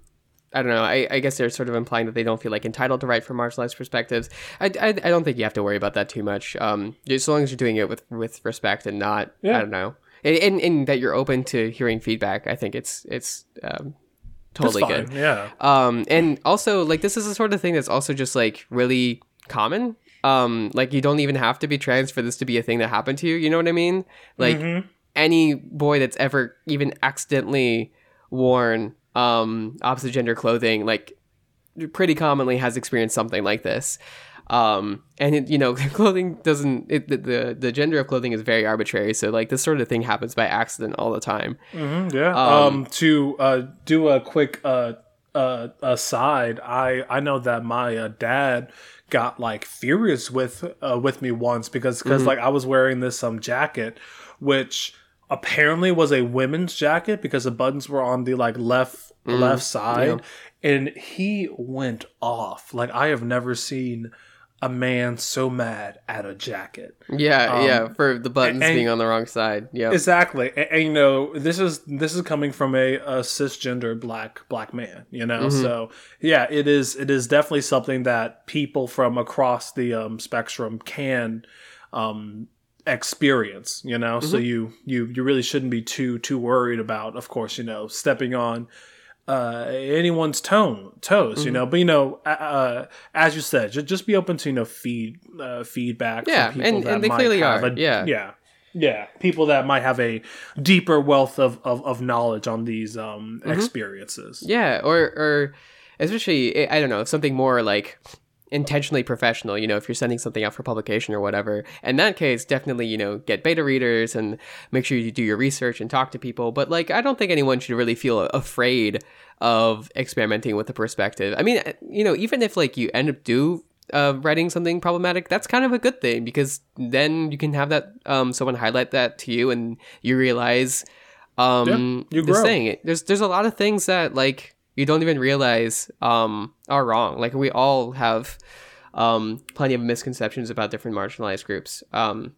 I don't know. I, I, guess they're sort of implying that they don't feel like entitled to write from marginalized perspectives. I, I, I don't think you have to worry about that too much. Um, as long as you're doing it with with respect and not, yeah. I don't know, and, and, and, that you're open to hearing feedback. I think it's it's um, totally good. Yeah. Um, and also like this is the sort of thing that's also just like really common. Um, like you don't even have to be trans for this to be a thing that happened to you. You know what I mean? Like. Mm-hmm any boy that's ever even accidentally worn um, opposite gender clothing, like pretty commonly has experienced something like this. Um, and it, you know, clothing doesn't it, the, the, gender of clothing is very arbitrary. So like this sort of thing happens by accident all the time. Mm-hmm, yeah. Um, um, to uh, do a quick uh, uh, aside, I I know that my uh, dad got like furious with uh, with me once because because mm-hmm. like I was wearing this um jacket, which apparently was a women's jacket because the buttons were on the like left mm, left side. Yeah. and he went off. Like i have never seen a man so mad at a jacket. Yeah um, yeah for the buttons and, being on the wrong side. Yeah. Exactly. And, and, you know this is this is coming from a, a cisgender black black man you know? Mm-hmm. so yeah it is it is definitely something that people from across the um, spectrum can um, experience you know mm-hmm. so you you you really shouldn't be too too worried about of course you know stepping on uh, anyone's tone toes mm-hmm. you know but you know uh, as you said just, just be open to you know feed uh, feedback yeah and, and they clearly are a, yeah yeah yeah people that might have a deeper wealth of of, of knowledge on these um mm-hmm. experiences yeah or or especially i don't know something more like intentionally professional, you know, if you're sending something out for publication or whatever. In that case, definitely, you know, get beta readers and make sure you do your research and talk to people. But like, I don't think anyone should really feel afraid of experimenting with the perspective. I mean, you know, even if like you end up do uh, writing something problematic, that's kind of a good thing because then you can have that um, someone highlight that to you and you realize um, yeah, you this thing. There's there's a lot of things that like you don't even realize um, are wrong. Like we all have um, plenty of misconceptions about different marginalized groups. Um,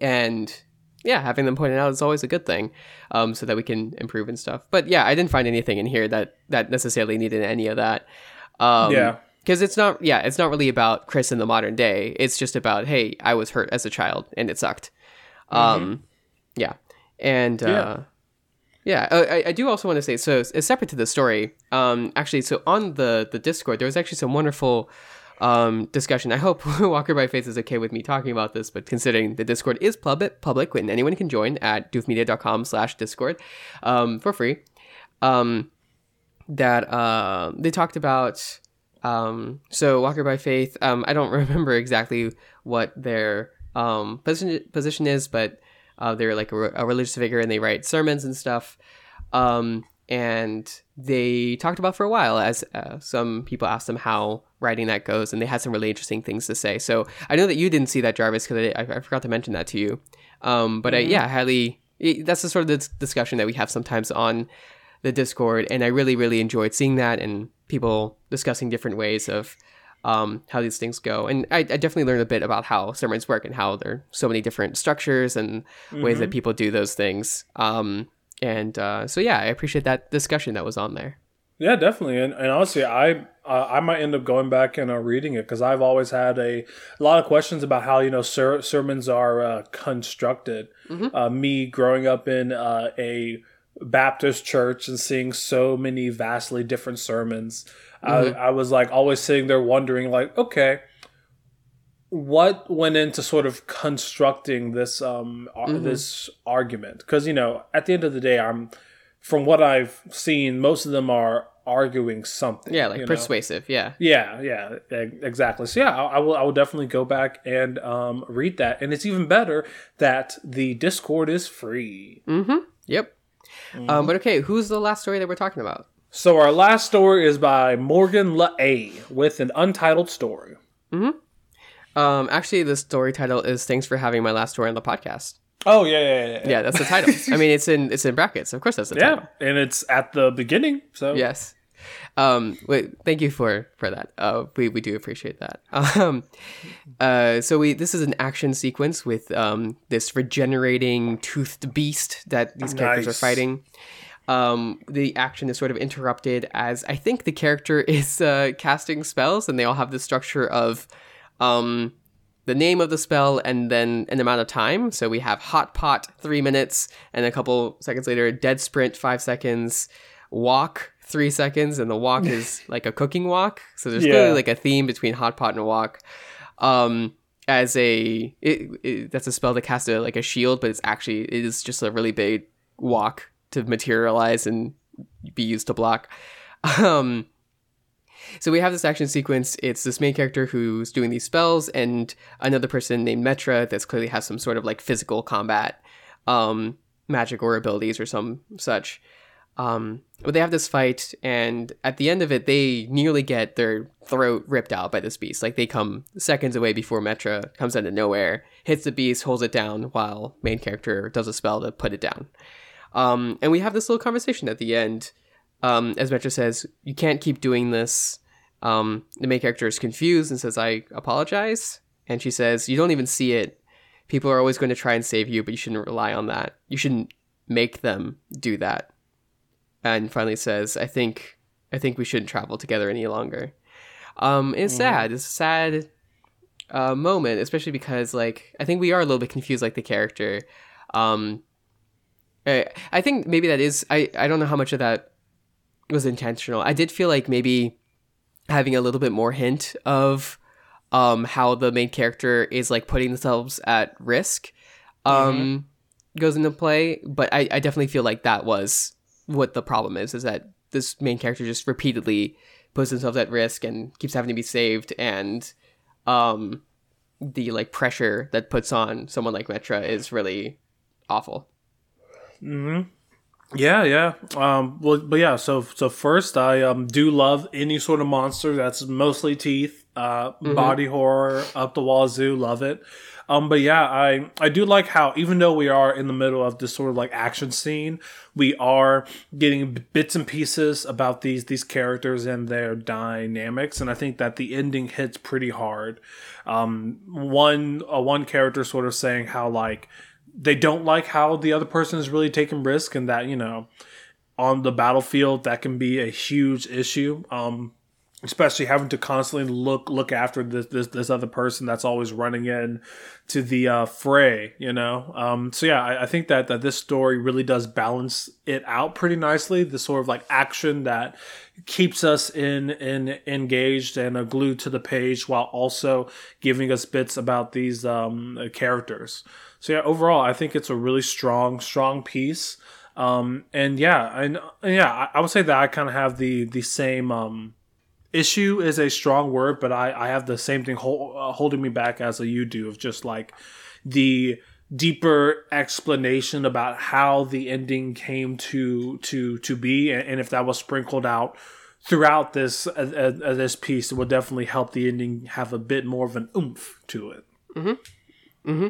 and yeah, having them pointed out is always a good thing, um, so that we can improve and stuff. But yeah, I didn't find anything in here that that necessarily needed any of that. Um, Yeah. because it's not yeah it's not really about chris in the modern day it's just about hey i was hurt as a child and it sucked um yeah and uh yeah uh, I, I do also want to say so separate to the story um actually so on the the discord there was actually some wonderful um discussion i hope walker by faith is okay with me talking about this but considering the discord is public public and anyone can join at doofmedia.com slash discord um for free um that uh, they talked about um, so Walker by Faith. Um, I don't remember exactly what their um, position position is, but uh, they're like a, a religious figure and they write sermons and stuff. Um, and they talked about for a while as uh, some people asked them how writing that goes, and they had some really interesting things to say. So I know that you didn't see that Jarvis because I, I forgot to mention that to you. Um, but I, yeah, highly. That's the sort of the discussion that we have sometimes on the Discord, and I really, really enjoyed seeing that and people discussing different ways of um, how these things go. And I, I definitely learned a bit about how sermons work and how there are so many different structures and ways that people do those things. Um, and uh, so, yeah, I appreciate that discussion that was on there. Yeah, definitely, and, and honestly, I uh, I might end up going back and uh, reading it because I've always had a, a lot of questions about how you know ser- sermons are uh, constructed. Uh, me growing up in uh, a Baptist church and seeing so many vastly different sermons, I, I was like always sitting there wondering, like, okay, what went into sort of constructing this um ar- this argument? Because you know, at the end of the day, I'm from what I've seen, most of them are arguing something. Yeah, like you know? persuasive. Yeah. Yeah, yeah, exactly. So yeah, I, I will. I will definitely go back and um, read that. And it's even better that the Discord is free. Yep. Um, but okay, who's the last story that we're talking about? So our last story is by Morgan La A with an untitled story. Um, actually, the story title is "Thanks for having my last story on the podcast." Oh yeah, yeah, yeah. Yeah, that's the title. I mean, it's in it's in brackets. Of course, that's the Yeah, title. Yeah, and it's at the beginning. So Yes. Um, wait, thank you for for that. Uh, we we do appreciate that. Um, uh, so we this is an action sequence with um this regenerating toothed beast that these characters are fighting. Um, the action is sort of interrupted as I think the character is uh, casting spells, and they all have the structure of um the name of the spell and then an amount of time. So we have hot pot three minutes, and a couple seconds later, dead sprint five seconds, walk three seconds, and the walk is like a cooking walk. So there's Yeah. clearly like a theme between hot pot and walk. Um, as a it, it, that's a spell that casts a like a shield, but it's actually it is just a really big walk to materialize and be used to block. Um, so we have this action sequence. It's this main character who's doing these spells, and another person named Metra that's clearly has some sort of like physical combat, um, magic or abilities or some such. Um, but they have this fight, and at the end of it, they nearly get their throat ripped out by this beast. Like they come seconds away before Metra comes out of nowhere, hits the beast, holds it down, while main character does a spell to put it down. Um, and we have this little conversation at the end. Um, as Metra says, you can't keep doing this. Um, the main character is confused and says, I apologize. And she says, You don't even see it. People are always going to try and save you, but you shouldn't rely on that. You shouldn't make them do that. And finally says, I think I think we shouldn't travel together any longer. Um, it's sad. It's a sad uh, moment, especially because like I think we are a little bit confused, like the character. Um, I, I think maybe that is. I I don't know how much of that was intentional. I did feel like maybe having a little bit more hint of um how the main character is like putting themselves at risk um goes into play but I, I definitely feel like that was what the problem is is that this main character just repeatedly puts themselves at risk and keeps having to be saved and um the like pressure that puts on someone like Metra is really awful. Yeah, yeah. Um, well, but yeah. So, so first, I um do love any sort of monster that's mostly teeth, uh, body horror up the wazoo. Love it. Um, but yeah, I I do like how even though we are in the middle of this sort of like action scene, we are getting bits and pieces about these these characters and their dynamics, and I think that the ending hits pretty hard. Um, one uh, one character sort of saying how like they don't like how the other person is really taking risk, and that you know on the battlefield that can be a huge issue. Um, especially having to constantly look look after this this, this other person that's always running in to the uh, fray you know? Um, so yeah I, I, think that that this story really does balance it out pretty nicely. The sort of like action that keeps us in in engaged and uh, glued to the page while also giving us bits about these um, characters so yeah overall i think it's a really strong strong piece um, and yeah and yeah I, would say that i kind of have the the same um, issue is a strong word, but I, I have the same thing uh, holding me back as a you do of just like the deeper explanation about how the ending came to to to be, and, and if that was sprinkled out throughout this uh, uh, uh, this piece, it would definitely help the ending have a bit more of an oomph to it. Mm-hmm. Mm-hmm.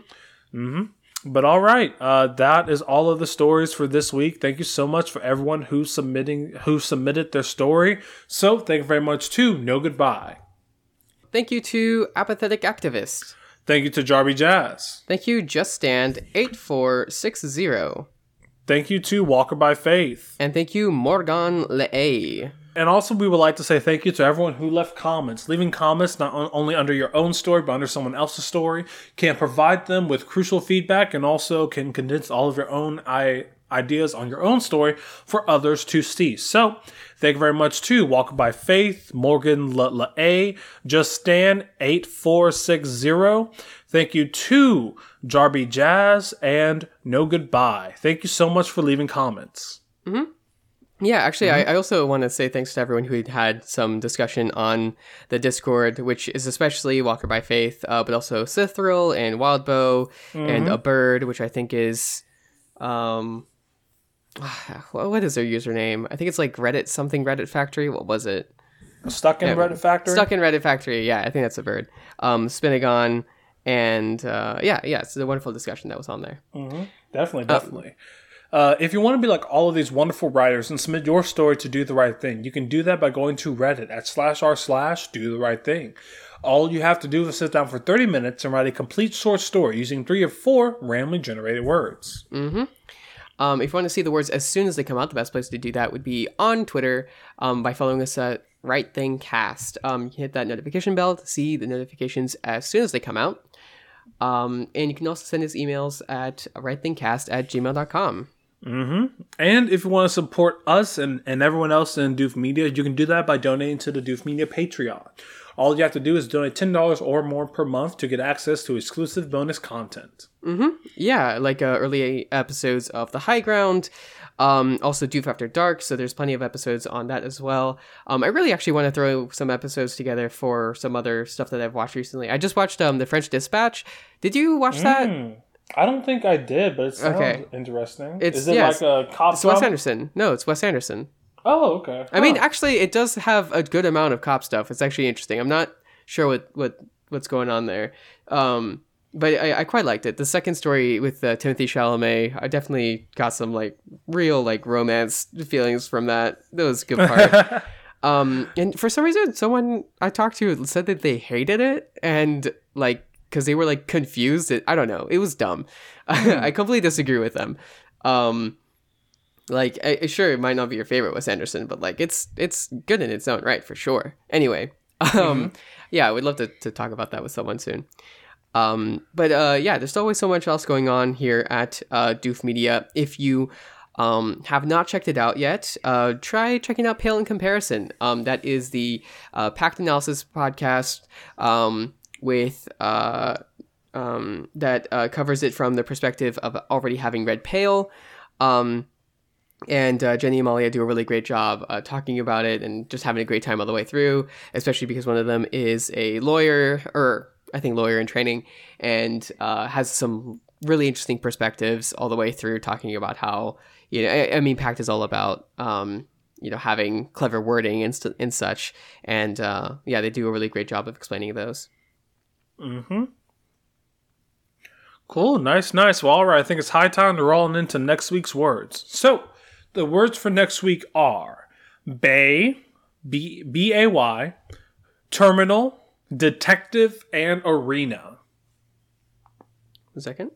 Mm-hmm. But all right, uh, that is all of the stories for this week. Thank you so much for everyone who submitting who submitted their story. So thank you very much to No Goodbye. Thank you to Apathetic Activist. Thank you to Jarby Jazz. Thank you, Just Stand eight four six zero. Thank you to Walker by Faith. And thank you, Morgan Leay. And also, we would like to say thank you to everyone who left comments. Leaving comments not only under your own story, but under someone else's story can provide them with crucial feedback and also can condense all of your own ideas on your own story for others to see. So, thank you very much to Walker by Faith, Morgan La A, Just Stan 8460. Thank you to Jarby Jazz and No Goodbye. Thank you so much for leaving comments. Mm-hmm. Yeah, actually, mm-hmm. I, I, also want to say thanks to everyone who had some discussion on the Discord, which is especially Walker by Faith, uh, but also Sithril and Wildbow mm-hmm. and a bird, which I think is, um, what is their username? I think it's like Reddit something Reddit Factory. What was it? Stuck in yeah, Reddit Factory. Stuck in Reddit Factory. Yeah, I think that's a bird. Um, Spinagon, and uh, yeah, yeah, it's a wonderful discussion that was on there. Mm-hmm. Definitely, definitely. Um, uh, if you want to be like all of these wonderful writers and submit your story to do the right thing, you can do that by going to Reddit at slash r slash do the right thing. All you have to do is sit down for 30 minutes and write a complete short story using three or four randomly generated words. Mm-hmm. Um, if you want to see the words as soon as they come out, the best place to do that would be on Twitter um, by following us at Right Thing Cast. Um, you can hit that notification bell to see the notifications as soon as they come out. Um, and you can also send us emails at rightthingcast at gmail.com. Mm-hmm. And if you want to support us and, and everyone else in Doof Media, you can do that by donating to the Doof Media Patreon. All you have to do is donate $10 or more per month to get access to exclusive bonus content. Mm-hmm. Yeah, like uh, early episodes of The High Ground, um, also Doof After Dark, so there's plenty of episodes on that as well. Um, I really actually want to throw some episodes together for some other stuff that I've watched recently. I just watched um, The French Dispatch. Did you watch mm. that? I don't think I did, but it sounds okay. interesting. It's, Is it yeah, like a cop? It's Wes Anderson. No, it's Wes Anderson. Oh, okay. I mean, actually, it does have a good amount of cop stuff. It's actually interesting. I'm not sure what what what's going on there, um, but I, I quite liked it. The second story with uh, Timothée Chalamet, I definitely got some like real like romance feelings from that. That was a good part. um, and for some reason, someone I talked to said that they hated it, and like because they were like confused. It, I don't know. It was dumb. I completely disagree with them. Um, like, I, sure, it might not be your favorite Wes Anderson, but like, it's it's good in its own right for sure. Anyway, um, mm-hmm. yeah, I would love to, to talk about that with someone soon. Um, but uh, yeah, there's always so much else going on here at uh, Doof Media. If you um, have not checked it out yet, uh, try checking out Pale in Comparison. Um, that is the uh, Pact Analysis podcast. Um, with uh, um, that uh, covers it from the perspective of already having read Pale. Um, and uh, Jenny and Malia do a really great job uh, talking about it and just having a great time all the way through, especially because one of them is a lawyer, or I think lawyer in training, and uh, has some really interesting perspectives all the way through, talking about how you know, I, I mean, Pact is all about um, you know having clever wording and, st- and such, and uh, yeah, they do a really great job of explaining those. Mm-hmm. Cool, nice, nice. Well, all right, I think it's high time to roll into next week's words. So, the words for next week are bay, B B A Y, terminal, detective, and arena. Second.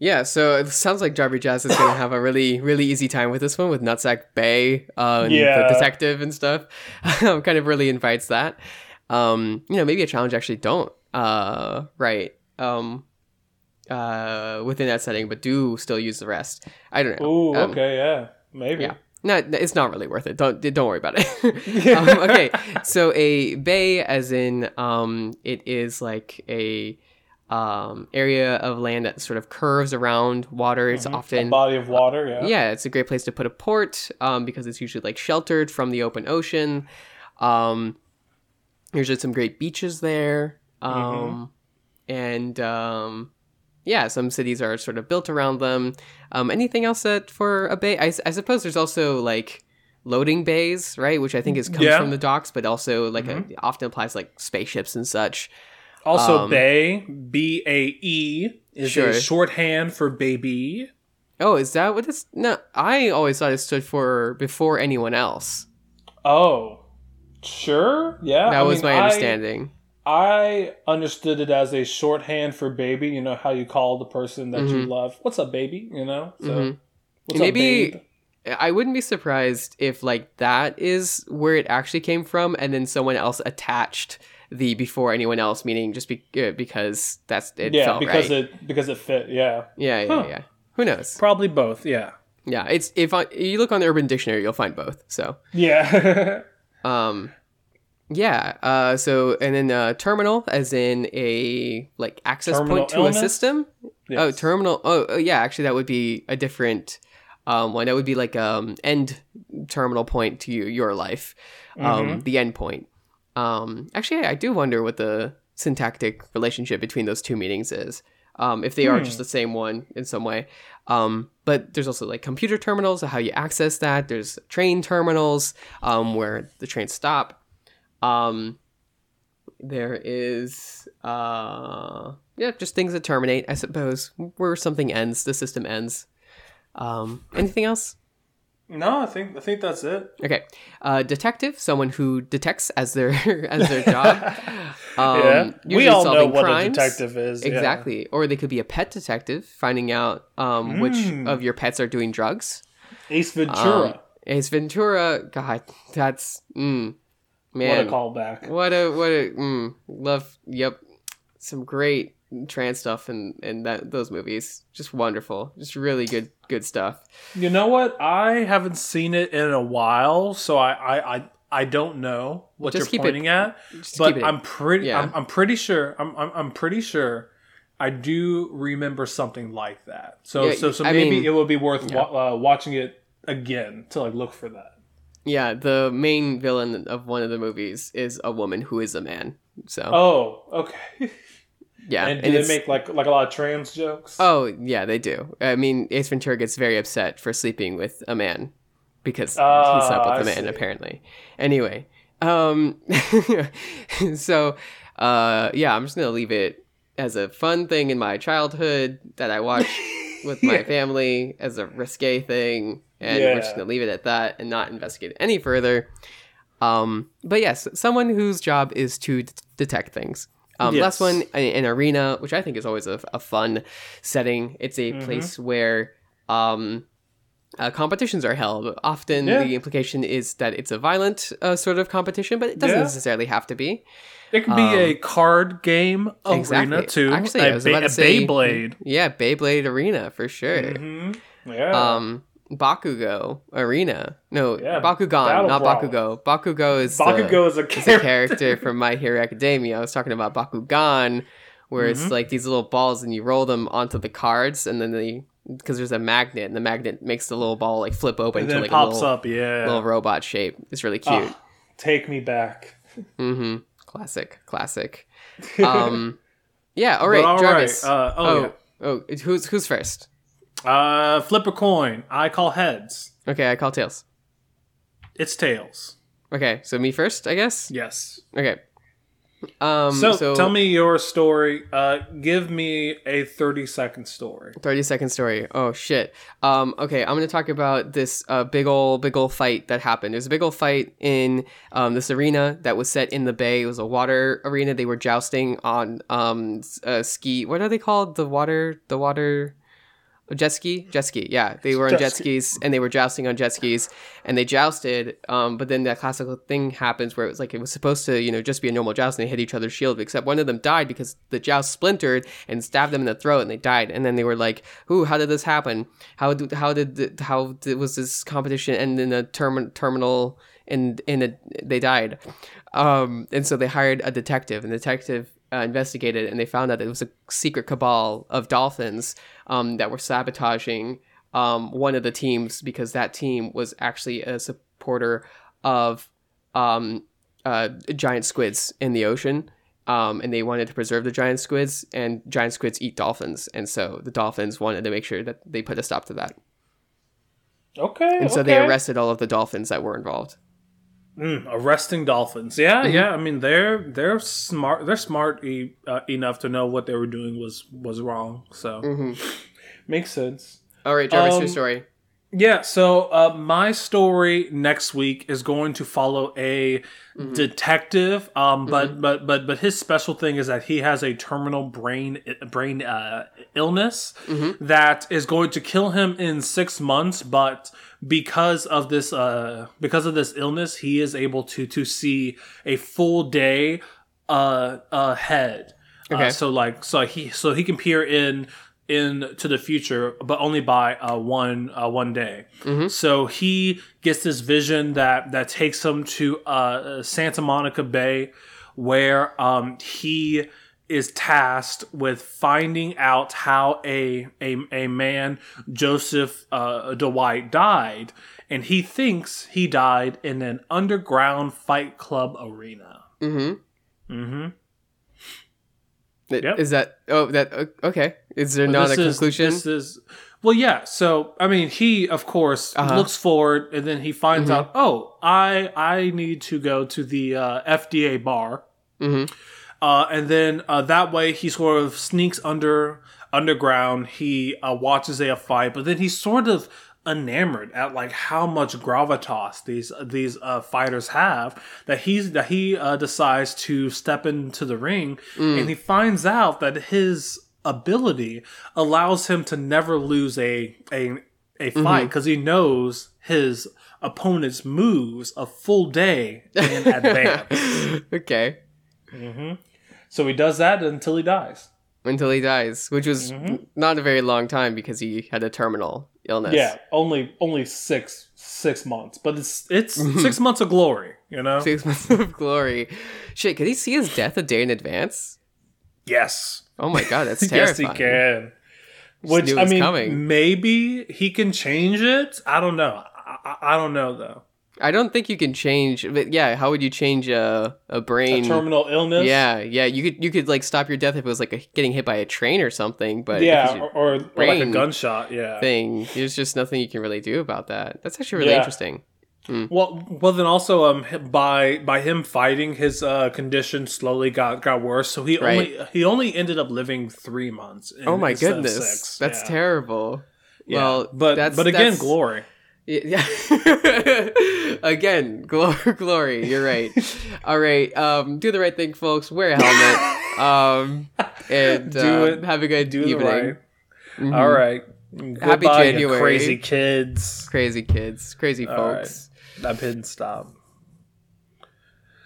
Yeah, so it sounds like Jarby Jazz is going to have a really, really easy time with this one with Nutsack Bay uh, and Yeah. the detective and stuff. kind of really invites that. Um, you know, maybe a challenge actually don't uh, write um, uh, within that setting, but do still use the rest. I don't know. Ooh, Um, okay, yeah, maybe. Yeah. No, it's not really worth it. Don't don't worry about it. um, okay, so a bay, as in, um, it is like a um area of land that sort of curves around water. It's A often body of water, yeah. yeah, it's a great place to put a port um, because it's usually like sheltered from the open ocean. Um, there's just some great beaches there, um, and um, yeah, some cities are sort of built around them. Um, anything else that for a bay? I suppose there's also like loading bays, right? Which I think is comes Yeah. from the docks, but also like a, often applies like spaceships and such. Also, Um, bay, B A E, is Sure. a shorthand for baby. Oh, is that what it's? No, I always thought it stood for before anyone else. Oh, sure, yeah. That I was mean, my understanding. I understood it as a shorthand for baby. You know how you call the person that you Mhm. love. What's up, baby? You know. So, Mhm. what's Maybe- up? I wouldn't be surprised if like that is where it actually came from, and then someone else attached the before anyone else, meaning just be- uh, because that's it Yeah, because right. it because it fit. Yeah, yeah, yeah, Huh. yeah. Who knows? probably both. Yeah, Yeah, it's if I, you look on the Urban Dictionary, you'll find both. So, yeah. um, yeah. Uh, so and then uh, terminal, as in a like access Terminal point to illness? a system. Oh, terminal. Oh, oh, yeah. Actually, that would be a different um, one. That would be like um end terminal point to you, your life, um, Mm-hmm. the end point. Um, actually, I do wonder what the syntactic relationship between those two meanings is. Um, if they are Hmm. just the same one in some way. Um, but there's also like computer terminals, how you access that. There's train terminals, um, where the trains stop. Um, there is uh yeah just things that terminate i suppose where something ends the system ends um anything else No, I think I think that's it. okay uh detective someone who detects as their as their job um yeah, we all know what a crimes. detective is. yeah. exactly or they could be a pet detective finding out um which Mm. of your pets are doing drugs Ace Ventura. um, ace ventura god that's mm, what man a callback. What a what a mm, love. Yep, some great trans stuff and and that those movies. Just wonderful. Just really good good stuff. You know what? I haven't seen it in a while, so I I I, I don't know what Just you're keep it- pointing at. But. I'm pretty yeah. I'm, I'm pretty sure I'm, I'm I'm pretty sure I do remember something like that. So Yeah, so so I maybe mean- it would be worth yeah. wa- uh, watching it again to like look for that. yeah, the main villain of one of the movies is a woman who is a man. So Oh, okay. yeah, and do they make like like a lot of trans jokes? Oh yeah, they do. I mean, Ace Ventura gets very upset for sleeping with a man because he Ah, slept with a man see. apparently. Anyway, um, so uh, yeah, I'm just gonna leave it as a fun thing in my childhood that I watched with my Yeah. family as a risque thing, and we're just gonna leave it at that and not investigate any further. Um, but yes, someone whose job is to d- detect things. Um, Last one, an arena, which I think is always a, a fun setting. It's a Mhm. place where um, uh, competitions are held. Often Yeah. the implication is that it's a violent uh, sort of competition, but it doesn't Yeah. necessarily have to be. It can be um, a card game arena exactly. too. Actually, a, I was ba- about to a say- Beyblade. Yeah, Beyblade Arena for sure. hmm Yeah. Um, Bakugo Arena. No, Yeah, Bakugan, Battle not Brawl. Bakugo. Bakugo is Bakugo is a is a character. from My Hero Academia. I was talking about Bakugan, where Mm-hmm. it's like these little balls and you roll them onto the cards, and then they because there's a magnet, and the magnet makes the little ball like flip open and to like pops a little, up. Yeah. little robot shape. It's really cute. Ah, take me back. Mm-hmm. Classic, classic. Um, yeah. All right, all Jarvis. right, uh, oh, oh, oh, who's who's first? Uh, flip a coin. I call heads. Okay, I call tails. It's tails. Okay, so me first, I guess. Yes. Okay. Um, So, so, tell me your story. Uh, give me a thirty second story. 30 second story. Oh shit. Um, okay, I'm gonna talk about this uh, big old big old fight that happened. There's a big old fight in um, this arena that was set in the bay. It was a water arena. They were jousting on um, s- uh, ski. What are they called? The water. The water. Jet ski, jet ski, yeah. They were on Jet jet ski. skis and they were jousting on jet skis and they jousted. Um, but then that classical thing happens where it was like it was supposed to, you know, just be a normal joust and they hit each other's shield. Except one of them died because the joust splintered and stabbed them in the throat and they died. And then they were like, "Ooh, how did this happen? How did how did how did, was this competition end in a term, terminal in in a they died?" Um, and so they hired a detective and the detective uh, investigated and they found out that it was a secret cabal of dolphins um, that were sabotaging um, one of the teams because that team was actually a supporter of um, uh, giant squids in the ocean. Um, and they wanted to preserve the giant squids, and giant squids eat dolphins, and so the dolphins wanted to make sure that they put a stop to that. Okay. And so okay. they arrested all of the dolphins that were involved. Mm, arresting dolphins. Yeah, Mm-hmm. yeah. I mean, they're they're smart. They're smart e- uh, enough to know what they were doing was was wrong. So hmm makes sense. All right, Jarvis, Um, your story. Yeah. So uh, my story next week is going to follow a Mm-hmm. detective. Um, but but but but his special thing is that he has a terminal brain brain uh, illness Mm-hmm. that is going to kill him in six months. But because of this uh because of this illness, he is able to to see a full day uh ahead. Okay. Uh, so like so he so he can peer in into the future, but only by uh, one uh, one day. So he gets this vision that that takes him to uh, Santa Monica Bay, where um, he is tasked with finding out how a a, a man Joseph uh, Dwight died, and he thinks he died in an underground fight club arena. Mm-hmm. Mm-hmm. Is that oh that okay? Is there not a This is- conclusion? this is well, yeah. So I mean, he of course Uh-huh. looks forward, and then he finds Mhm. out, oh, I I need to go to the uh, FDA bar, mm-hmm. uh, and then uh, that way he sort of sneaks under underground. He uh, watches a fight, but then he sort of enamored at like how much gravitas these these uh, fighters have that he's that he uh, decides to step into the ring Mm. and he finds out that his ability allows him to never lose a a a Mm-hmm. fight because he knows his opponent's moves a full day in advance. okay. So he does that until he dies. Until he dies, which was Mm-hmm. not a very long time because he had a terminal illness. Yeah, only only six six months, but it's it's six months of glory. You know. Six months of glory. Shit, could he see his death a day in advance? Yes. Oh my god, that's terrifying. yes, he can. Which I mean, coming. maybe he can change it. I don't know. I, I, I don't know though. I don't think you can change. But yeah, how would you change a a brain? A terminal illness. yeah, yeah. You could you could like stop your death if it was like a, getting hit by a train or something. But Yeah, or, or, or like a gunshot. Yeah. thing, there's just nothing you can really do about that. That's actually really Yeah. interesting. Well, well, then also um by by him fighting, his uh condition slowly got got worse. So he Right. only he only ended up living three months. in- Oh my goodness, that's Yeah. terrible. Yeah. Well, but that's, but again, that's- glory. Yeah. Again, glory, glory. You're right. All right. Um, do the right thing, folks. Wear a helmet. Um, and Do uh, it. Have a good Do evening. right. Mhm. All right. Goodbye, you January. crazy kids. Crazy kids, crazy right. folks. I didn't stop.